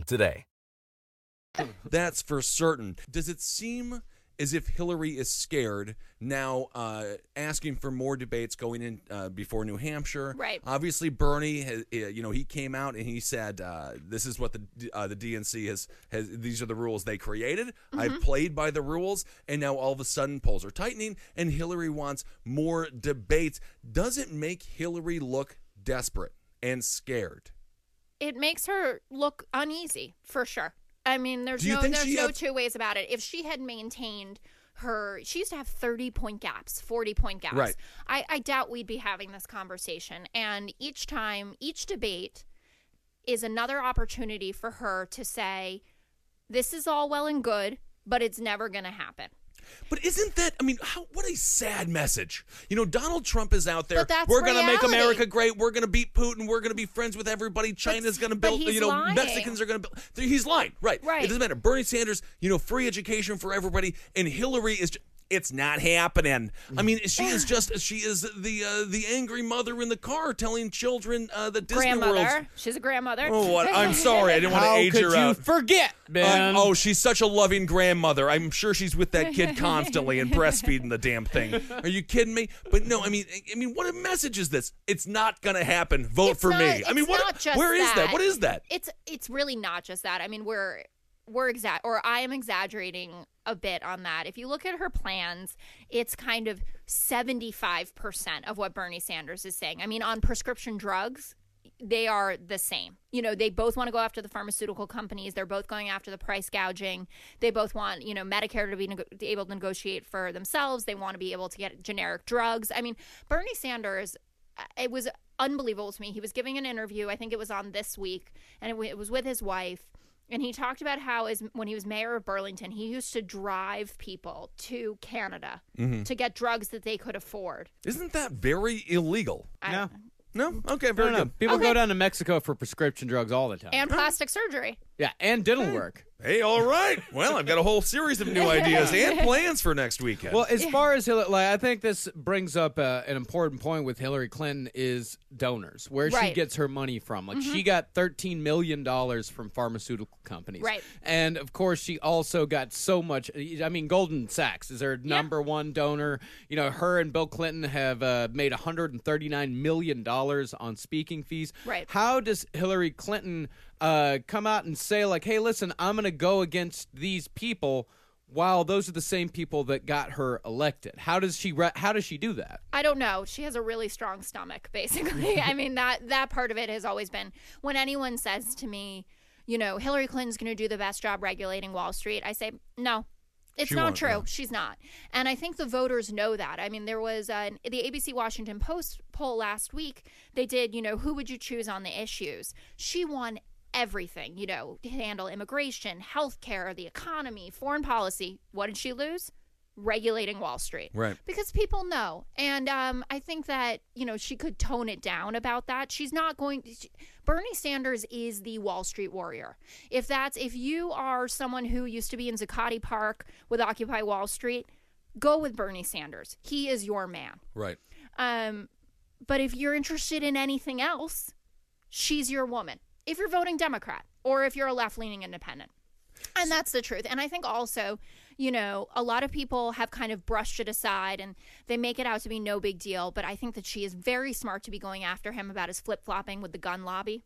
today. That's for certain. Does it seem as if Hillary is scared now, uh, asking for more debates going in uh, before New Hampshire? Right. Obviously, Bernie, has, uh, you know, he came out and he said, uh, "This is what the uh, the DNC has has. These are the rules they created. I've played by the rules, and now all of a sudden polls are tightening, and Hillary wants more debates. Does it make Hillary look desperate and scared? It makes her look uneasy for sure. I mean, there's no there's no has- two ways about it. If she had maintained her, she used to have 30 point gaps, 40 point gaps. Right. I, I doubt we'd be having this conversation. And each time, each debate is another opportunity for her to say, "This is all well and good, but it's never going to happen." But isn't that? I mean, how, what a sad message. You know, Donald Trump is out there. We're gonna make. America great. We're gonna beat Putin. We're gonna be friends with everybody. China's gonna but build. You know, lying. Mexicans are gonna build. He's lying. Right. Right. It doesn't matter. Bernie Sanders. You know, free education for everybody. And Hillary is. Just, it's not happening. I mean, she is just she is the uh, the angry mother in the car telling children uh, that Disney grandmother. World's. She's a grandmother. Oh, what? I'm sorry. I didn't want to How age could her you out. forget, man? Uh, oh, she's such a loving grandmother. I'm sure she's with that kid constantly and breastfeeding the damn thing. Are you kidding me? But no, I mean, I mean, what a message is this? It's not gonna happen. Vote It's for not- me. I it's mean, what? not just where is that? that. What is that? It's it's really not just that. I mean, we're we're exact or I am exaggerating a bit on that. If you look at her plans, it's kind of 75% of what Bernie Sanders is saying. I mean, on prescription drugs, they are the same. You know, they both want to go after the pharmaceutical companies. They're both going after the price gouging. They both want, you know, Medicare to be able to negotiate for themselves. They want to be able to get generic drugs. I mean, Bernie Sanders, it was unbelievable to me. He was giving an interview, I think it was on This Week, and it, w- it was with his wife. And he talked about how, as when he was mayor of Burlington, he used to drive people to Canada Mm-hmm. to get drugs that they could afford. Isn't that very illegal? I- No. No. Okay. No, Very no, no. good. People Okay. go down to Mexico for prescription drugs all the time. And plastic surgery. yeah, and dental work. Hey, all right. Well, I've got a whole series of new ideas and plans for next weekend. Well, as far as Hillary, like, I think this brings up uh, an important point with Hillary Clinton is donors, where she Right. Mm-hmm. gets her money from. Like she got thirteen million dollars from pharmaceutical companies, Right. And of course, she also got so much. I mean, Goldman Sachs is her number one donor. You know, her and Bill Clinton have uh, made one hundred and thirty nine million dollars on speaking fees. Right. How does Hillary Clinton uh, come out and say like, "Hey, listen, I'm going to go against these people"? While those are the same people that got her elected, how does she re- how does she do that? I don't know. She has a really strong stomach, basically. I mean that that part of it has always been when anyone says to me, you know, Hillary Clinton's going to do the best job regulating Wall Street. I say no. It's She not true. yeah. She's not. And I think the voters know that. I mean, there was uh, the ABC Washington Post poll last week. They did, you know, who would you choose on the issues? She won everything, you know, to handle immigration, healthcare, the economy, foreign policy. What did she lose? Regulating Wall Street Right. because people know and um, i think that you know she could tone it down about that she's not going she, bernie sanders is the wall street warrior if that's if you are someone who used to be in zuccotti park with occupy wall street go with Bernie Sanders. He is your man. Right. Um, but if you're interested in anything else, she's your woman. If you're voting Democrat or if you're a left leaning independent. And that's the truth. And I think also, you know, a lot of people have kind of brushed it aside and they make it out to be no big deal. But I think that she is very smart to be going after him about his flip flopping with the gun lobby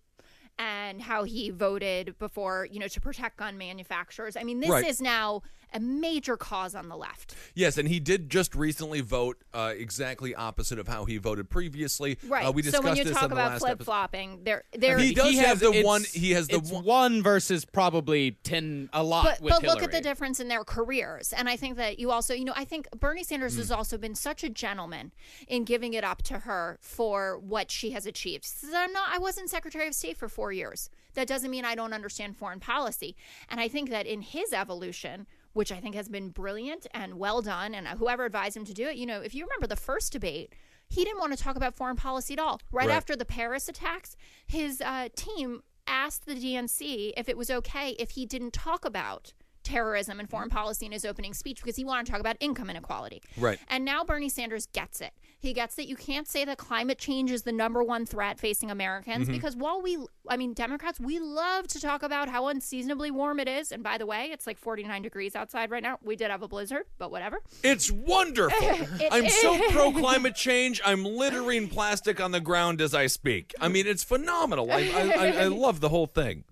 and how he voted before, you know, to protect gun manufacturers. I mean, this Right. is now a major cause on the left. Yes, and he did just recently vote uh, exactly opposite of how he voted previously. Right. Uh, we so discussed when you this talk the about last flip flopping, there, there, He does have the one. He has the it's one. one versus probably ten a lot but, with but look at the difference in their careers and i think that you also you know i think bernie sanders Hmm. has also been such a gentleman in giving it up to her for what she has achieved he says i'm not i wasn't secretary of state for four years that doesn't mean i don't understand foreign policy and i think that in his evolution which i think has been brilliant and well done and whoever advised him to do it you know if you remember the first debate he didn't want to talk about foreign policy at all right, Right. after the paris attacks his uh, team asked the DNC if it was okay if he didn't talk about terrorism and foreign policy in his opening speech because he wanted to talk about income inequality. Right. And now Bernie Sanders gets it. He gets that you can't say that climate change is the number one threat facing Americans Mhm. because while we, I mean, Democrats, we love to talk about how unseasonably warm it is. And by the way, it's like 49 degrees outside right now. We did have a blizzard, but whatever. It's wonderful. It I'm so pro climate change. I'm littering plastic on the ground as I speak. I mean, it's phenomenal. I, I, I, I love the whole thing.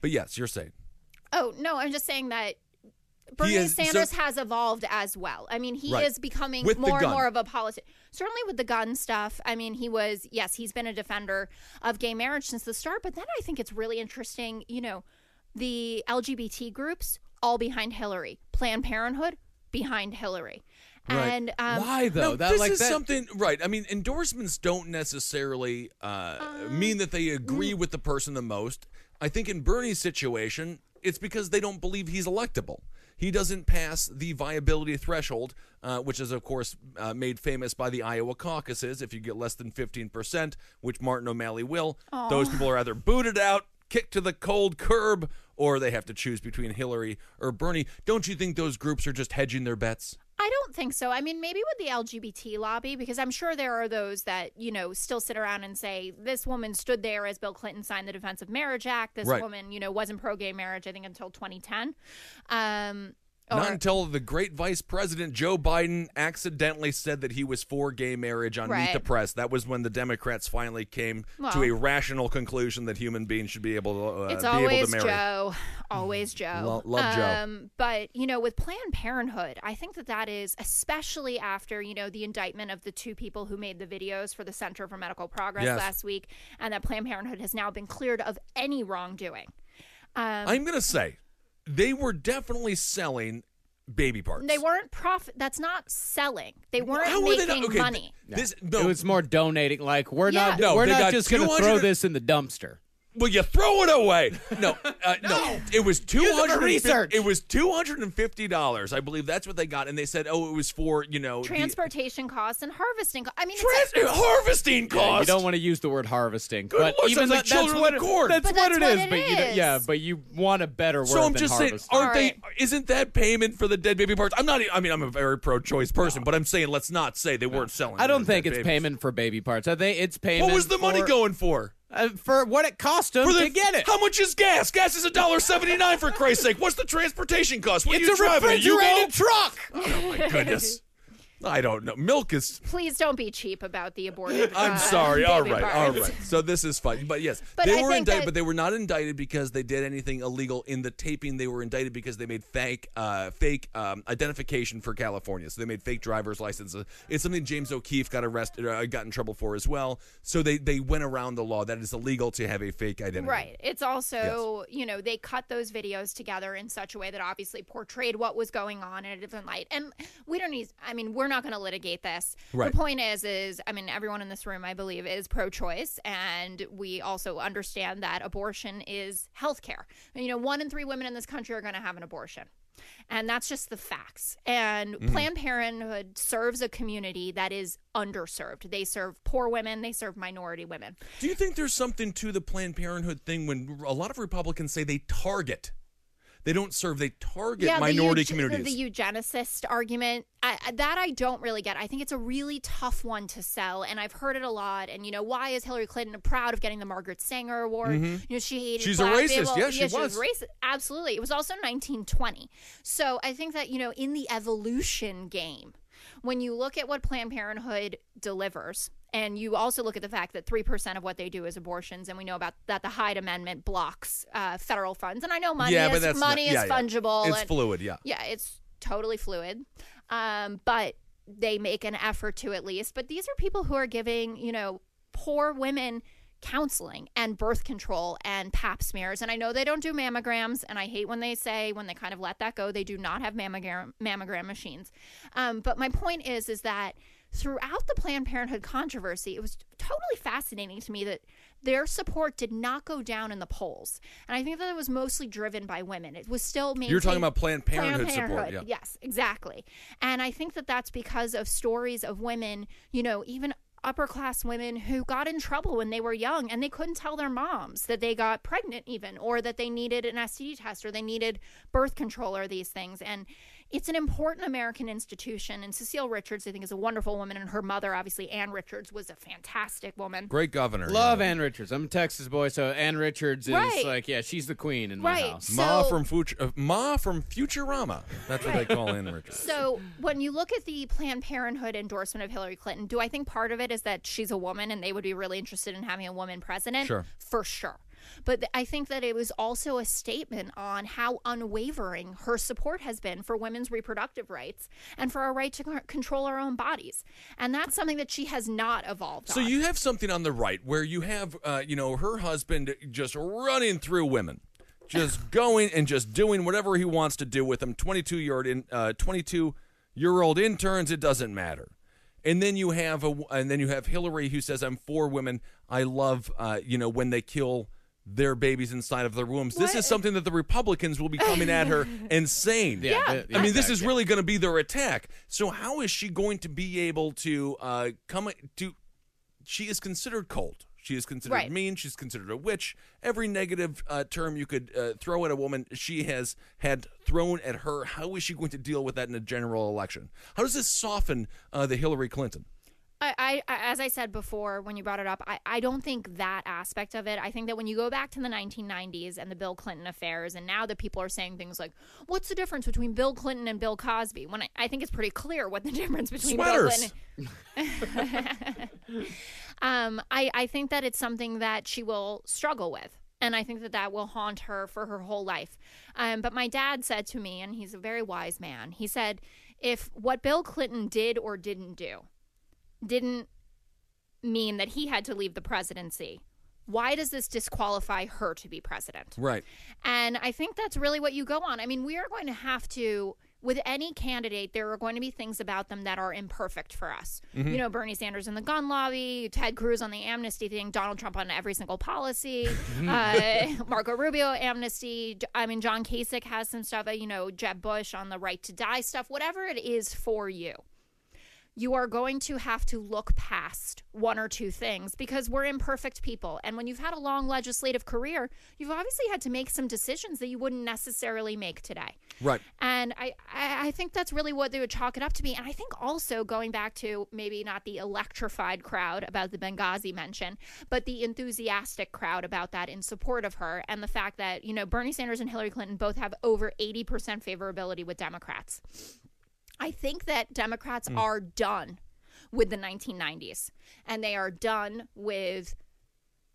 But yes, you're saying. Oh no, I'm just saying that Bernie is- so- Sanders has evolved as well. I mean, he Right. is becoming With more and more of a politician. Certainly with the gun stuff. I mean, he was yes, he's been a defender of gay marriage since the start. But then I think it's really interesting. You know, the LGBT groups all behind Hillary, Planned Parenthood behind Hillary, and um, No, this is something right. I mean, endorsements don't necessarily uh, mean that they agree with the person the most. I think in Bernie's situation, it's because they don't believe he's electable. He doesn't pass the viability threshold, uh, which is, of course, uh, made famous by the Iowa caucuses. If you get less than 15%, which Martin O'Malley will, those people are either booted out, kicked to the cold curb, or they have to choose between Hillary or Bernie. Don't you think those groups are just hedging their bets? I don't think so. I mean, maybe with the LGBT lobby, because I'm sure there are those that, you know, still sit around and say, this woman stood there as Bill Clinton signed the Defense of Marriage Act. This Right. woman, you know, wasn't pro gay marriage, I think, until 2010. Um, Not or- until the great Vice President Joe Biden accidentally said that he was for gay marriage on Meet the Press. That was when the Democrats finally came to a rational conclusion that human beings should be able to uh, it's be able to marry. Joe. Always Joe. Lo- love Joe. um, But, you know, with Planned Parenthood, I think that that is, especially after, you know, the indictment of the two people who made the videos for the Center for Medical Progress Yes. last week, and that Planned Parenthood has now been cleared of any wrongdoing. Um, I'm going to say they were definitely selling baby parts. They weren't profit. That's not selling. They weren't How were they making not- okay, money. This it was more donating. Like we're Yeah. not, No, we're they not just going to 200 throw this in the dumpster. Will you throw it away? No, uh, no. It was two Use it research. It was two hundred and fifty dollars, I believe. That's what they got, and they said, "Oh, it was for you know the- Transportation costs and harvesting. Co- I mean, Trans- it's harvesting Yeah, you don't want to use the word harvesting, Good but Lord, even like that- children that's what the corn. That's, But what that's it what is. it but you don't- yeah, but you want a better word So I'm than just saying, aren't they? Isn't that payment for the dead baby parts? I'm not. I mean, I'm a very pro-choice person, but I'm saying let's not say they weren't selling. I don't think it's babies. payment for baby parts. I think it's payment. What was the money for- going for? Uh, for what it cost them the, to get it? How much is gas? Gas is a dollar seventy nine for Christ's sake. What's the transportation cost? What it's are you a driving? Refrigerated truck. Oh my goodness. I don't know. Milk is. Please don't be cheap about the aborted. I'm uh, sorry. All right. All right. So this is fine. But yes, But they I were indicted, that- but they were not indicted because they did anything illegal in the taping. They were indicted because they made fake, uh, fake um, identification for California. So they made fake driver's licenses. It's something James O'Keefe got arrested, uh, got in trouble for as well. So they they went around the law that it's illegal to have a fake identity. Right. It's also, you know, they cut those videos together in such a way that obviously portrayed what was going on in a different light. And we don't need, I mean, we're not going to litigate this. Right. The point is, is, I mean, everyone in this room, I believe, is pro choice. And we also understand that abortion is health care. You know, one in three women in this country are going to have an abortion. And that's just the facts. And Mm-hmm. Planned Parenthood serves a community that is underserved. They serve poor women, they serve minority women. Do you think there's something to the Planned Parenthood thing when a lot of Republicans say they target? They don't serve. They target yeah, minority the, communities. The, the eugenicist argument, I, that I don't really get. I think it's a really tough one to sell, and I've heard it a lot. And you know, why is Hillary Clinton proud of getting the Margaret Sanger Award? Mhm. You know, she hated. She's a black racist. people. Yeah, she was. was. racist. Absolutely. It was also 1920. So I think that you know, in the evolution game, when you look at what Planned Parenthood delivers. And you also look at the fact that 3% of what they do is abortions. And we know about that the Hyde Amendment blocks uh, federal funds. And I know money yeah, is, money not, is yeah, yeah. fungible. It's and- fluid. Yeah. yeah, it's totally fluid. Um, but they make an effort to at least. But these are people who are giving, you know, poor women counseling and birth control and pap smears. And I know they don't do mammograms, and I hate when they say when they kind of let that go, they do not have mammogram mammogram machines. Um, but my point is, is that throughout the Planned Parenthood controversy, it was totally fascinating to me that their support did not go down in the polls. And I think that it was mostly driven by women. It was still maintained. You're talking about Planned Parenthood, Planned support. Yeah. Yes, exactly. And I think that that's because of stories of women, you know, even upper class women who got in trouble when they were young and they couldn't tell their moms that they got pregnant even or that they needed an STD test or they needed birth control or these things and it's an important American institution and Cecile Richards I think is a wonderful woman and her mother obviously Ann Richards was a fantastic woman. Great governor. Love yeah. Ann Richards. I'm a Texas boy, so Ann Richards is Right. like, yeah, she's the queen in my Right. house. Ma So- from Future, uh, Ma from Futurama. That's what they call Ann Richards. So when you look at the Planned Parenthood endorsement of Hillary Clinton, do I think part of it is that she's a woman and they would be really interested in having a woman president? Sure. For sure. But th- I think that it was also a statement on how unwavering her support has been for women's reproductive rights and for our right to c- control our own bodies. And that's something that she has not evolved So on. you have something on the right where you have, uh, you know, her husband just running through women, just going and just doing whatever he wants to do with them. Twenty-two year old, in, uh, twenty-two year old interns. It doesn't matter. And then you have a, and then you have Hillary who says, "I'm for women. I love, uh, you know, when they kill." Their babies inside of their wombs. This is something that the Republicans will be coming at her and saying. Yeah, Yeah. the- I mean, this is yeah. really going to be their attack. So, how is she going to be able to uh, come to? she is considered cold. She is considered Right. mean. She's considered a witch. Every negative uh, term you could uh, throw at a woman, she has had thrown at her. How is she going to deal with that in a general election? How does this soften uh, the Hillary Clinton? I, I, as I said before when you brought it up, I, I don't think that aspect of it. I think that when you go back to the 1990s and the Bill Clinton affairs, and now that people are saying things like, "What's the difference between Bill Clinton and Bill Cosby?" When I, I think it's pretty clear what the difference between Sweaters. Bill Clinton. um, I, I think that it's something that she will struggle with. And I think that that will haunt her for her whole life. Um, but my dad said to me, and he's a very wise man, he said, if what Bill Clinton did or didn't do didn't mean that he had to leave the presidency, why does this disqualify her to be president? Right. And I think that's really what you go on. I mean, we are going to have to, with any candidate, there are going to be things about them that are imperfect for us. You know, Bernie Sanders in the gun lobby, Ted Cruz on the amnesty thing, Donald Trump on every single policy, uh, Marco Rubio amnesty. I mean, John Kasich has some stuff, uh, you know, Jeb Bush on the right to die stuff, whatever it is for you you are going to have to look past one or two things because we're imperfect people. And when you've had a long legislative career, you've obviously had to make some decisions that you wouldn't necessarily make today. Right. And I, I, think that's really what they would chalk it up to be. And I think also going back to maybe not the electrified crowd about the Benghazi mention, but the enthusiastic crowd about that in support of her and the fact that, you know, Bernie Sanders and Hillary Clinton both have over 80% favorability with Democrats. I think that Democrats are done with the 1990s and they are done with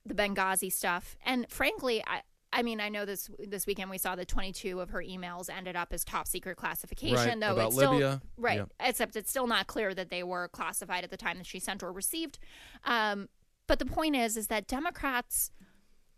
the Benghazi stuff. And frankly, I I mean, I know this this weekend we saw that 22 of her emails ended up as top secret classification, Right, though about it's still Libya. right. Yeah. Except it's still not clear that they were classified at the time that she sent or received. Um, but the point is, is that Democrats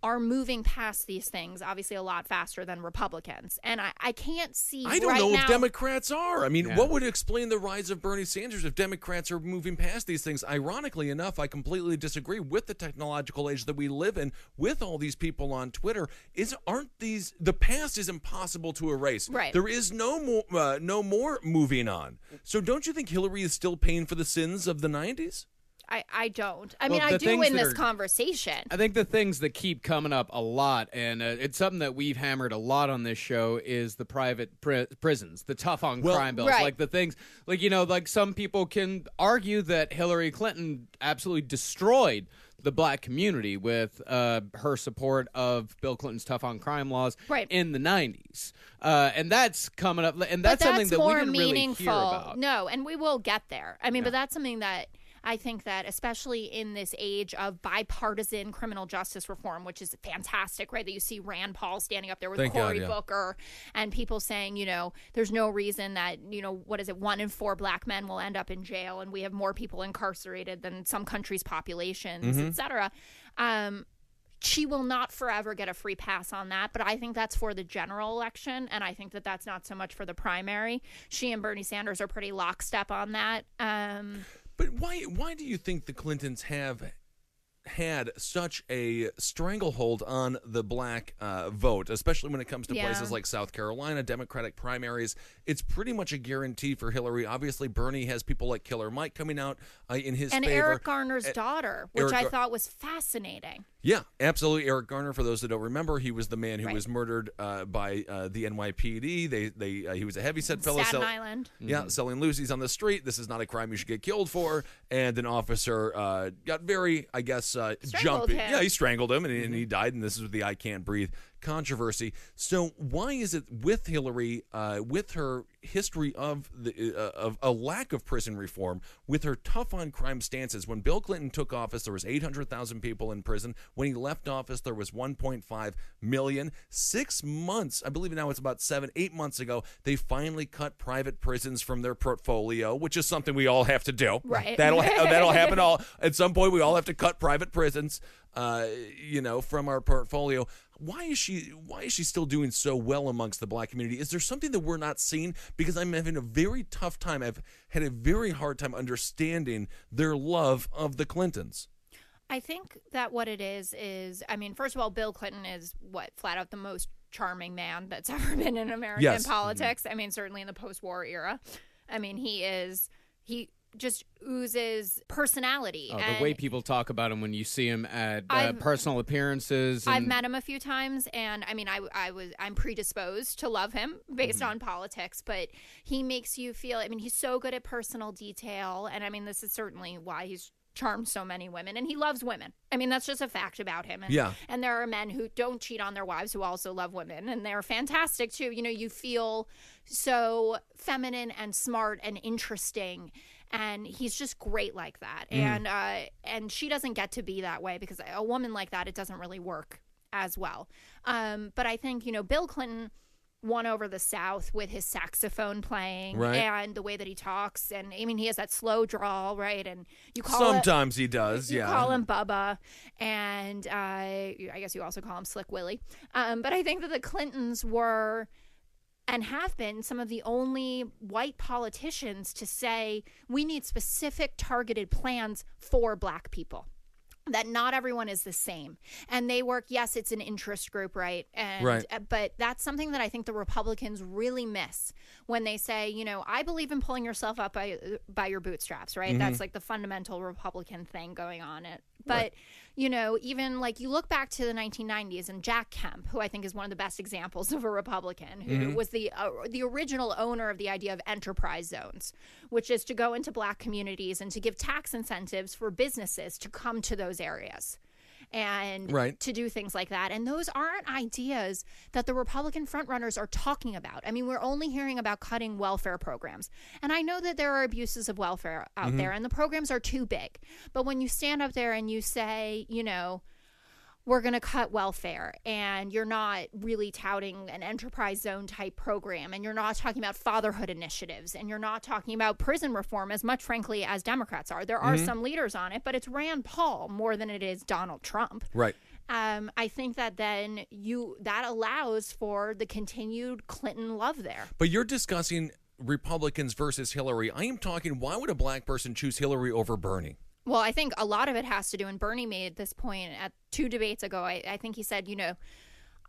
are moving past these things obviously a lot faster than Republicans, and I, I can't see. I don't right know now, if Democrats are. I mean, Yeah. what would explain the rise of Bernie Sanders if Democrats are moving past these things? Ironically enough, I completely disagree with the technological age that we live in. With all these people on Twitter, is aren't these the past is impossible to erase? Right. There is no more, uh, no more moving on. So, don't you think Hillary is still paying for the sins of the '90s? I, I don't. I mean, Well, I do in this are- conversation. I think the things that keep coming up a lot, and uh, it's something that we've hammered a lot on this show, is the private pri- prisons, the tough on Well- crime bills, Right. like the things, like you know, like some people can argue that Hillary Clinton absolutely destroyed the black community with uh, her support of Bill Clinton's tough on crime laws Right. in the '90s, uh, and that's coming up, and but that's, something that we more didn't really meaningful. hear about. No, and we will get there. I mean, but that's something that I think that especially in this age of bipartisan criminal justice reform, which is fantastic, right? That you see Rand Paul standing up there with Thank God, Cory yeah. Booker and people saying, you know, there's no reason that, you know, what is it, one in four black men will end up in jail and we have more people incarcerated than some countries' populations, Mm-hmm. et cetera. Um, she will not forever get a free pass on that, but I think that's for the general election, and I think that that's not so much for the primary. She and Bernie Sanders are pretty lockstep on that. Um, But why why do you think the Clintons have had such a stranglehold on the black uh, vote, especially when it comes to Yeah. places like South Carolina, Democratic primaries? It's pretty much a guarantee for Hillary. Obviously, Bernie has people like Killer Mike coming out uh, in his and favor. Eric Garner's Uh, daughter, which Eric I Gar- thought was fascinating. Yeah, absolutely. Eric Garner, for those that don't remember, he was the man who Right. was murdered uh, by uh, the NYPD. They, they, uh, he was a heavy-set fellow. Staten sell- Island. Yeah, selling loosies on the street. This is not a crime you should get killed for. And an officer uh, got very, I guess, uh, jumpy. him. Yeah, he strangled him, and, and he died. And this is the "I can't breathe" controversy. So why is it with Hillary, uh, with her history of the uh, of a lack of prison reform, with her tough on crime stances? When Bill Clinton took office, there was eight hundred thousand people in prison. When he left office, there was one point five million. Six months, I believe now it's about seven, eight months ago, they finally cut private prisons from their portfolio, which is something we all have to do. Right. That'll that'll happen all at some point. We all have to cut private prisons, uh, you know, from our portfolio. Why is she? Why is she still doing so well amongst the black community? Is there something that we're not seeing? Because I'm having a very tough time. I've had a very hard time understanding their love of the Clintons. I think that what it is is, I mean, first of all, Bill Clinton is what flat out the most charming man that's ever been in American Yes. politics. I mean, certainly in the post-war era. I mean, he is he just oozes personality. Oh, and the way people talk about him when you see him at uh, personal appearances. I've met him a few times, and I mean, I, I was I'm predisposed to love him based Mm-hmm. on politics, but he makes you feel. I mean, he's so good at personal detail, and I mean, this is certainly why he's charmed so many women, and he loves women. I mean, that's just a fact about him. And, Yeah. And there are men who don't cheat on their wives who also love women, and they're fantastic too. You know, you feel so feminine and smart and interesting and he's just great like that and uh and she doesn't get to be that way because a woman like that it doesn't really work as well um but i think you know bill clinton won over the south with his saxophone playing Right. and the way that he talks and i mean he has that slow drawl right and you call it Sometimes he does. you yeah. call him Bubba, and uh, I guess you also call him Slick Willie. Um, but I think that the Clintons were and have been some of the only white politicians to say we need specific targeted plans for black people. That not everyone is the same. And they work yes it's an interest group right? And Right. uh, but that's something that i think the republicans really miss when they say you know i believe in pulling yourself up by by your bootstraps right? Mm-hmm. that's like the fundamental republican thing going on. It but you know even like you look back to the 1990s and jack kemp who i think is one of the best examples of a republican who Mm-hmm. was the uh, the original owner of the idea of enterprise zones which is to go into black communities and to give tax incentives for businesses to come to those areas and Right. to do things like that. And those aren't ideas that the Republican frontrunners are talking about. I mean, we're only hearing about cutting welfare programs. And I know that there are abuses of welfare out mm-hmm. there and the programs are too big. But when you stand up there and you say, you know, we're going to cut welfare and you're not really touting an enterprise zone type program and you're not talking about fatherhood initiatives and you're not talking about prison reform as much frankly as democrats are there are some leaders on it but it's rand paul more than it is donald trump Right. um, i think that then you that allows for the continued clinton love there But you're discussing Republicans versus Hillary. I am talking. Why would a black person choose Hillary over Bernie? Well, I think a lot of it has to do, and Bernie made this point at two debates ago. I, I think he said, you know,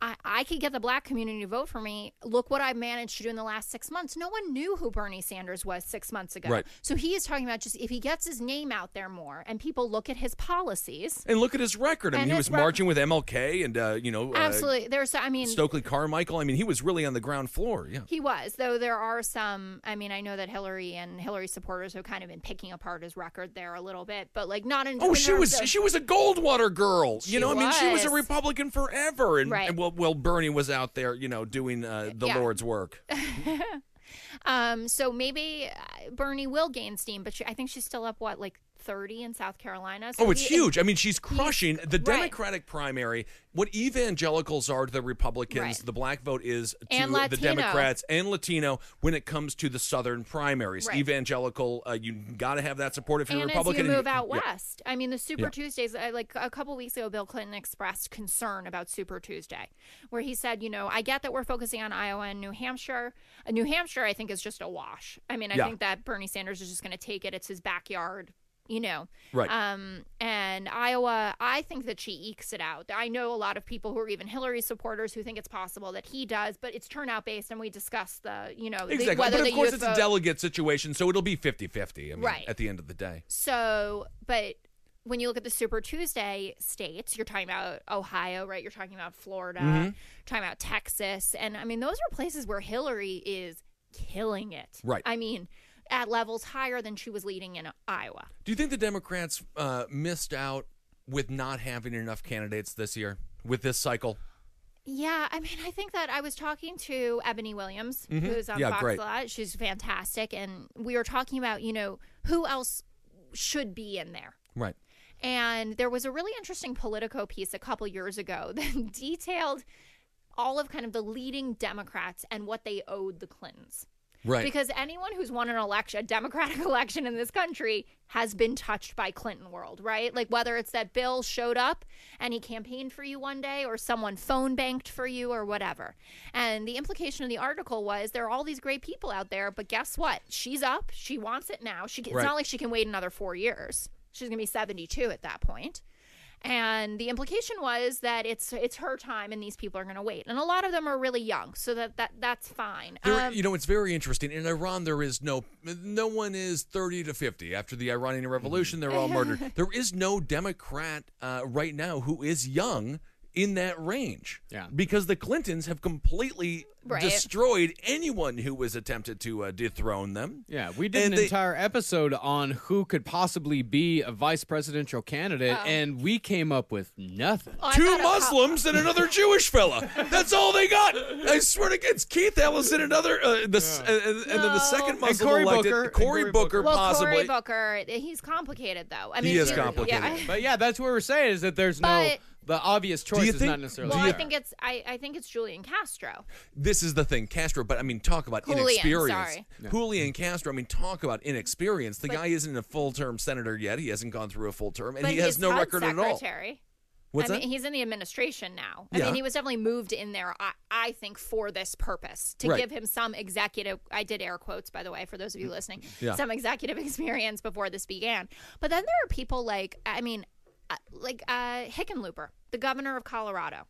I, I could get the black community to vote for me. Look what I managed to do in the last six months. No one knew who Bernie Sanders was six months ago. Right. So he is talking about just if he gets his name out there more and people look at his policies. And look at his record. I mean, And he was rec- marching with MLK and uh, you know uh, Absolutely. There's, I mean, Stokely Carmichael. I mean, he was really on the ground floor. Yeah. He was, though there are some. I mean, I know that Hillary and Hillary supporters have kind of been picking apart his record there a little bit, but like not in. Oh, in she was of- she was a Goldwater girl. You know, I mean, she was a. Republican forever, and, Right. and well, well, Bernie was out there, you know, doing uh, the Yeah. Lord's work. um. So maybe uh, Bernie will gain steam, but she, I think she's still up what like thirty in South Carolina. So Oh, it's he- huge. I mean, she's crushing the right. Democratic primary. What evangelicals are to the Republicans, Right. the black vote is to the Democrats and Latino when it comes to the Southern primaries. Right. Evangelical, uh, you got to have that support if you're and Republican. as you move out yeah. west, I mean, the Super Yeah. Tuesdays, like a couple weeks ago, Bill Clinton expressed concern about Super Tuesday, where he said, you know, I get that we're focusing on Iowa and New Hampshire. Uh, New Hampshire, I think, is just a wash. I mean, I Yeah. think that Bernie Sanders is just going to take it. It's his backyard. You know, Right. Um, and Iowa, I think that she ekes it out. I know a lot of people who are even Hillary supporters who think it's possible that he does, but it's turnout based, and we discussed the, you know, the- Exactly. whether but the of course, youth it's a delegate situation, so it'll be 50 50. I mean, Right. at the end of the day. So, but when you look at the Super Tuesday states, you're talking about Ohio, right? You're talking about Florida, Mhm. talking about Texas. And I mean, those are places where Hillary is killing it. Right. I mean, at levels higher than she was leading in Iowa. Do you think the Democrats uh, missed out with not having enough candidates this year with this cycle? Yeah, I mean, I think that I was talking to Eboni Williams, Mhm. who's on Yeah, Fox great. a lot. She's fantastic. And we were talking about, you know, who else should be in there. Right. And there was a really interesting Politico piece a couple years ago that detailed all of kind of the leading Democrats and what they owed the Clintons. Right. Because anyone who's won an election, a Democratic election in this country, has been touched by Clinton world, right? Like whether it's that Bill showed up and he campaigned for you one day, or someone phone banked for you, or whatever. And the implication of the article was there are all these great people out there, but guess what? She's up. She wants it now. She, it's Right. not like she can wait another four years. She's going to be 72 at that point. And the implication was that it's it's her time, and these people are going to wait. And a lot of them are really young, so that, that that's fine. There, Um, you know, it's very interesting. In Iran, there is no, no one is 30 to 50. After the Iranian Revolution, they're all murdered. There is no Democrat uh, right now who is young in that range. Yeah. Because the Clintons have completely Right. destroyed anyone who was attempted to uh, dethrone them. Yeah, we did And an they- entire episode on who could possibly be a vice presidential candidate, Oh. and we came up with nothing. Oh, I Two thought a cou- Muslims and another Jewish fella. That's all they got. I swear to God, it's Keith Ellison, another, uh, the, s- uh, and, and then the No. second And Muslim Cory elected, Booker. And Cory Cory Booker, Booker. Well, possibly. Cory Booker, he's complicated though. I mean, He is complicated. Yeah. But yeah, that's what we're saying is that there's no But- the obvious choice you is think- not necessarily. Well, I think it's I, I think it's Julian Castro. this is the thing, Castro. But I mean, talk about Julian, inexperience. sorry. Julian Castro. I mean, talk about inexperience. The But- guy isn't a full-term senator yet. He hasn't gone through a full term, and he has no HUD record at all. What's I that? mean, he's in the administration now. I Yeah. mean, he was definitely moved in there. I, I think for this purpose to Right. give him some executive. I did air quotes by the way for those of you listening. Yeah. Some executive experience before this began. But then there are people like I mean, like uh, Hickenlooper, the governor of Colorado,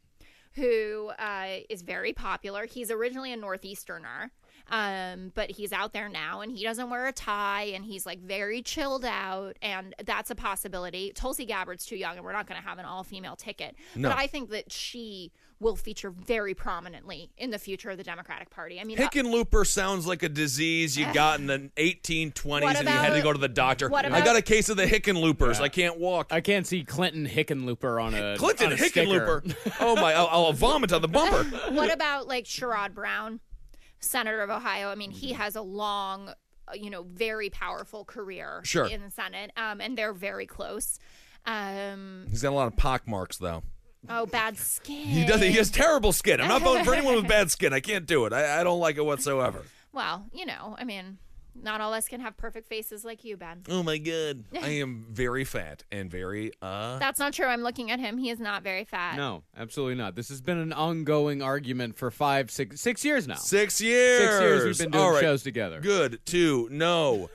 who uh, is very popular. He's originally a northeasterner. Um, but he's out there now and he doesn't wear a tie and he's like very chilled out and that's a possibility. Tulsi Gabbard's too young and we're not going to have an all female ticket. No. But I think that she will feature very prominently in the future of the Democratic Party. I mean, uh, Hickenlooper sounds like a disease you got in the 1820s, What and you had to go to the doctor. what I got a case of the Hickenloopers. I can't walk. I can't see Clinton Hickenlooper on a Clinton on a sticker. Hickenlooper. oh my! I'll, I'll vomit on the bumper. what about like Sherrod Brown, Senator of Ohio? I mean, he has a long, uh, you know, very powerful career Sure. in the Senate, um, and they're very close. Um, He's got a lot of pock marks, though. Oh, bad skin. He does. He has terrible skin. I'm not voting for anyone with bad skin. I can't do it. I, I don't like it whatsoever. Well, you know, I mean, not all of us can have perfect faces like you, Ben. Oh my god! I am very fat and very uh. That's not true. I'm looking at him. He is not very fat. No, absolutely not. This has been an ongoing argument for five, six, six years now. Six years. Six years we've been doing All right. shows together. Good to know.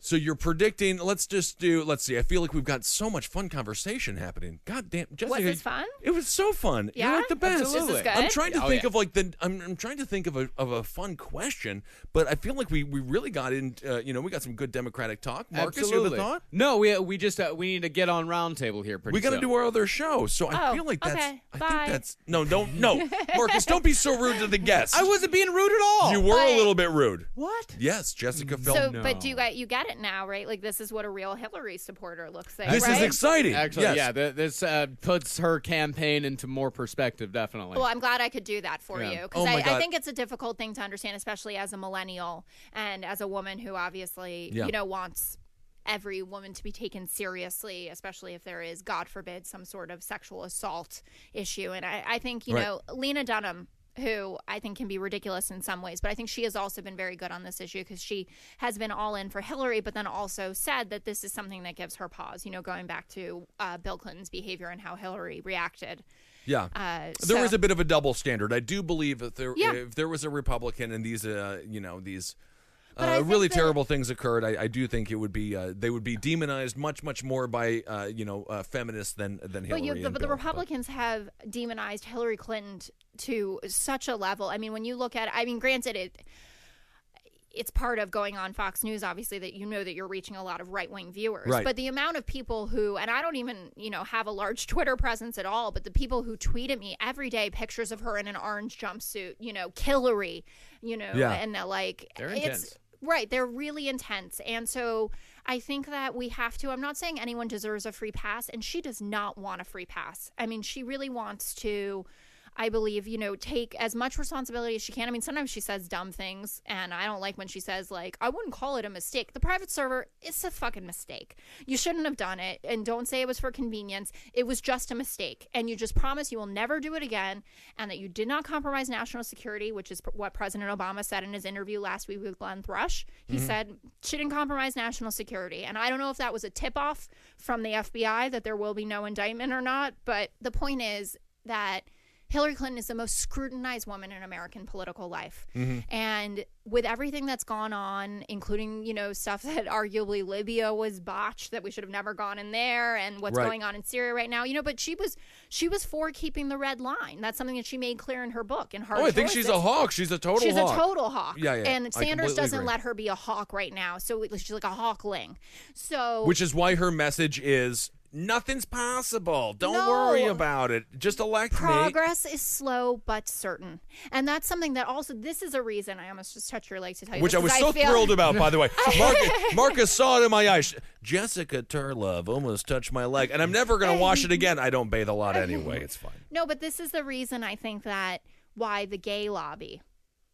So you're predicting? Let's just do. Let's see. I feel like we've got so much fun conversation happening. God damn, Jessica, this fun? It was so fun. Yeah? You're like the best. This is Absolutely. I'm trying to Oh, think yeah. of like the. I'm, I'm trying to think of a of a fun question, but I feel like we we really got in. Uh, you know, we got some good democratic talk. Marcus, you have a Absolutely. thought? No, we we just uh, we need to get on roundtable here. Pretty soon. We got to do our other show, so I Oh, feel like that's. okay. I Bye. think that's no, don't no, Marcus. Don't be so rude to the guests. I wasn't being rude at all. You were a little bit rude. what? Yes, Jessica felt. So, no. but do you get you get it now, right? Like this is what a real Hillary supporter looks like. this right? is exciting. Actually, yes. yeah, th- this uh, puts her campaign into more perspective. Definitely. Well, I'm glad I could do that for Yeah. you Oh because my I, I think it's a difficult thing to understand, especially as a millennial and as a woman who obviously, Yeah. you know, wants every woman to be taken seriously, especially if there is, God forbid, some sort of sexual assault issue. And I, I think, you Right. know, Lena Dunham. Who I think can be ridiculous in some ways, but I think she has also been very good on this issue because she has been all in for Hillary, but then also said that this is something that gives her pause. You know, going back to uh, Bill Clinton's behavior and how Hillary reacted. Yeah. Uh, There so- is a bit of a double standard. I do believe that there, Yeah. if there was a Republican and these, uh, you know, these uh, really terrible things occurred, I, I do think it would be uh, they would be demonized much, much more by uh, you know uh, feminists than than Hillary. But, you, the, but the Bill. Republicans have demonized Hillary Clinton to such a level. I mean, when you look at, I mean, granted, it it's part of going on Fox News, obviously, that you know that you're reaching a lot of right wing viewers. Right. But the amount of people who, and I don't even, you know, have a large Twitter presence at all, but the people who tweet at me every day pictures of her in an orange jumpsuit, you know, Hillary, you know, Yeah. and they're like, They're it's intense. Right. They're really intense. And so I think that we have to, I'm not saying anyone deserves a free pass, and she does not want a free pass. I mean, she really wants to. I believe, you know, take as much responsibility as she can. I mean, sometimes she says dumb things, and I don't like when she says, like, I wouldn't call it a mistake. The private server, it's a fucking mistake. You shouldn't have done it, and don't say it was for convenience. It was just a mistake, and you just promise you will never do it again, and that you did not compromise national security, which is what President Obama said in his interview last week with Glenn Thrush. He mm-hmm. said she didn't compromise national security, and I don't know if that was a tip off from the FBI that there will be no indictment or not, but the point is that Hillary Clinton is the most scrutinized woman in American political life. Mm-hmm. And with everything that's gone on, including, you know, stuff that arguably Libya was botched, that we should have never gone in there, and what's Right. going on in Syria right now, you know, but she was she was for keeping the red line. That's something that she made clear in her book. In her Oh, I think she's a hawk. She's a total hawk. She's hawk. a total hawk. Yeah, yeah, And Sanders doesn't agree. let her be a hawk right now. So she's like a hawkling. So Which is why her message is nothing's possible. Don't No. worry about it. Just elect me. Progress is slow but certain, and that's something that also. This is a reason I almost just touched your leg to tell you, Which this, I was so feel- thrilled about, by the way. Marcus, Marcus saw it in my eyes. Jessica Tarlov almost touched my leg, and I'm never going to wash it again. I don't bathe a lot anyway. It's fine. No, but this is the reason I think that why the gay lobby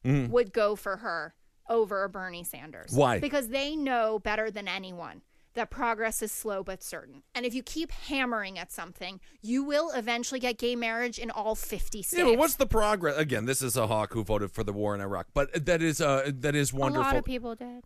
Mm. would go for her over Bernie Sanders. Why? Because they know better than anyone that progress is slow but certain. And if you keep hammering at something, you will eventually get gay marriage in all 50 states. Yeah, but what's the progress? Again, this is a hawk who voted for the war in Iraq, but that is uh, that is a wonderful. lot of people did.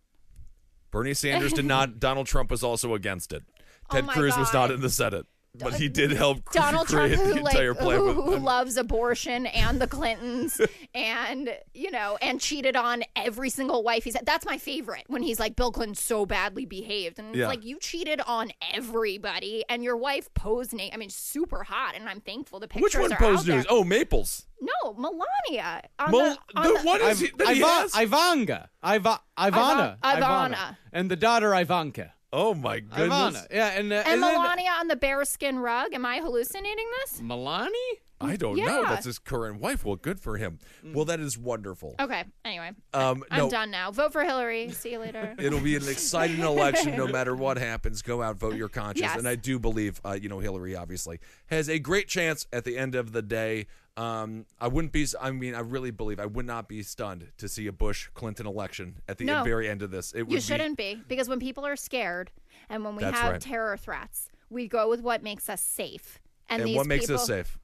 Bernie Sanders did not. Donald Trump was also against it. Oh Ted my Cruz was not in the Senate, but he did help cre- Donald Trump, create who the like entire plan. who, with, who loves abortion and the Clintons, and you know, and cheated on every single wife he's had. That's my favorite when he's like, Bill Clinton so badly behaved, and it's Yeah. like you cheated on everybody, and your wife posed Nate. I mean, super hot, and I'm thankful the pictures Which one are posed news? Oh, Maples. No, Melania. On Mel- the, on the- the- what is he? That he Iva- has? Ivanga. Iva- Ivana. Iva- Ivana. And the daughter Ivanka. Oh my goodness. Ivana. Yeah, and, uh, and isn't it- Melania on the bearskin rug. Am I hallucinating this? Melanie? I don't know. That's his current wife. Well, good for him. Well, that is wonderful. Okay. Anyway, Um, I'm no. done now. Vote for Hillary. See you later. It'll be an exciting election no matter what happens. Go out, vote your conscience. Yes. And I do believe, uh, you know, Hillary obviously has a great chance at the end of the day. Um, I wouldn't be, I mean, I really believe I would not be stunned to see a Bush Clinton election at the No. very end of this. It would You shouldn't be because when people are scared and when we have right. terror threats, we go with what makes us safe. And, And these what makes people, us safe?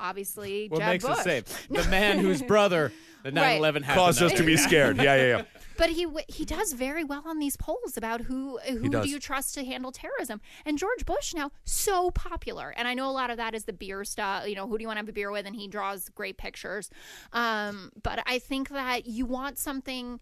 Obviously, What Jeb makes us safe? The man whose brother, the 9 11 happened. Caused us to be scared. Yeah, yeah, yeah. But he he does very well on these polls about who who do you trust to handle terrorism. And George Bush now so popular, and I know a lot of that is the beer stuff. You know, who do you want to have a beer with? And he draws great pictures. Um, but I think that you want something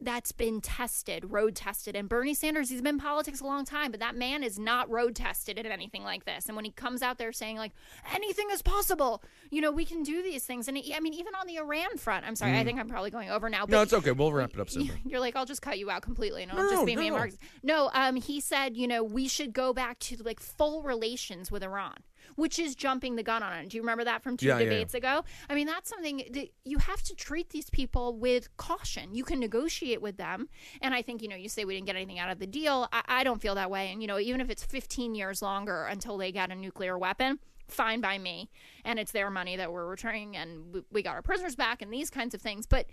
that's been tested, road tested. And Bernie Sanders, he's been in politics a long time, but that man is not road tested in anything like this. And when he comes out there saying like anything is possible, you know, we can do these things. And he, I mean, even on the Iran front, I'm sorry, I Mm. think I'm probably going over now. But No, it's okay. We'll wrap it up soon. You're like, I'll just cut you out completely, and No, I'll just no, be me and no. Marcus. No, um, he said, you know, we should go back to like full relations with Iran, which is jumping the gun on it. Do you remember that from two Yeah, yeah, yeah. debates ago? I mean, that's something that you have to treat these people with caution. You can negotiate with them, and I think you know, you say we didn't get anything out of the deal. I, I don't feel that way, and you know, even if it's 15 years longer until they get a nuclear weapon. Fine by me, and it's their money that we're returning, and we- we got our prisoners back, and these kinds of things. But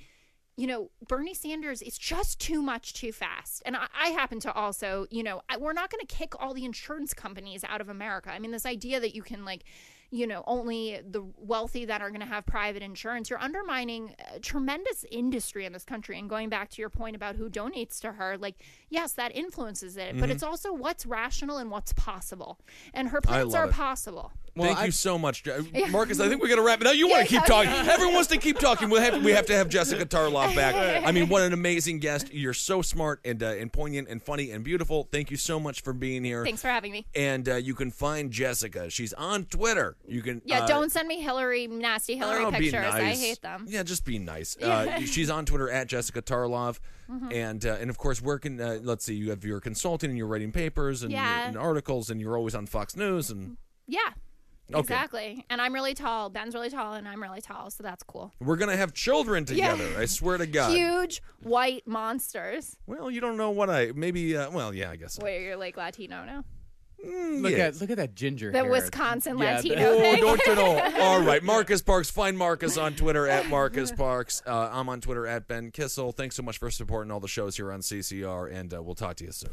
you know, Bernie Sanders is just too much too fast. And I, I happen to also, you know, I, we're not going to kick all the insurance companies out of America. I mean, this idea that you can, like, you know, only the wealthy that are going to have private insurance, you're undermining a tremendous industry in this country. And going back to your point about who donates to her, like, yes, that influences it, but Mhm. it's also what's rational and what's possible. And her plans are it. possible. Thank you so much, Marcus. I think we're gonna wrap it up. You want to keep talking. Everyone wants to keep talking. We have we have to have Jessica Tarlov back. I mean, what an amazing guest. You're so smart and uh, and poignant and funny and beautiful. Thank you so much for being here. Thanks for having me. And uh, you can find Jessica. She's on Twitter. You can Yeah, uh, don't send me Hillary, nasty Hillary oh, pictures. I hate them. Yeah, just be nice. Uh, she's on Twitter at Jessica Tarlov, Mhm. and uh, and of course, working. Uh, let's see, you have your consulting and you're writing papers and, Yeah. and articles, and you're always on Fox News and. Yeah. Okay. Exactly. And I'm really tall. Ben's really tall, and I'm really tall, so that's cool. We're gonna have children Yeah. together. I swear to God. Huge white monsters. Well, you don't know what I maybe. Uh, well, yeah, I guess. Wait, you're like Latino now? Look yeah. at look at that ginger The hair. Wisconsin Yeah, Latino the- Oh, don't you know? All right, Marcus Parks. Find Marcus on Twitter at Marcus Parks. Uh, I'm on Twitter at Ben Kissel. Thanks so much for supporting all the shows here on CCR, and uh, we'll talk to you soon.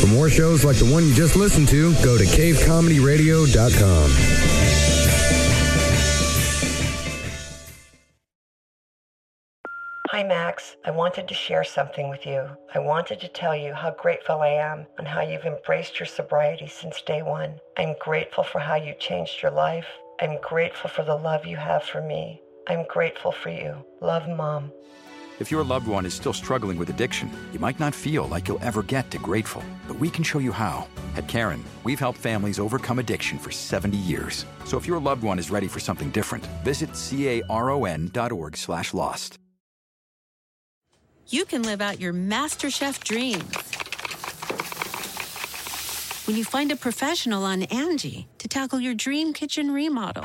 For more shows like the one you just listened to, go to cavecomedyradio.com. Hi, Max. I wanted to share something with you. I wanted to tell you how grateful I am and how you've embraced your sobriety since day one. I'm grateful for how you changed your life. I'm grateful for the love you have for me. I'm grateful for you. Love, Mom. If your loved one is still struggling with addiction, you might not feel like you'll ever get to grateful, but we can show you how. At Caron, we've helped families overcome addiction for 70 years. So if your loved one is ready for something different, visit caron.org slash lost. you can live out your MasterChef dreams when you find a professional on Angie to tackle your dream kitchen remodel.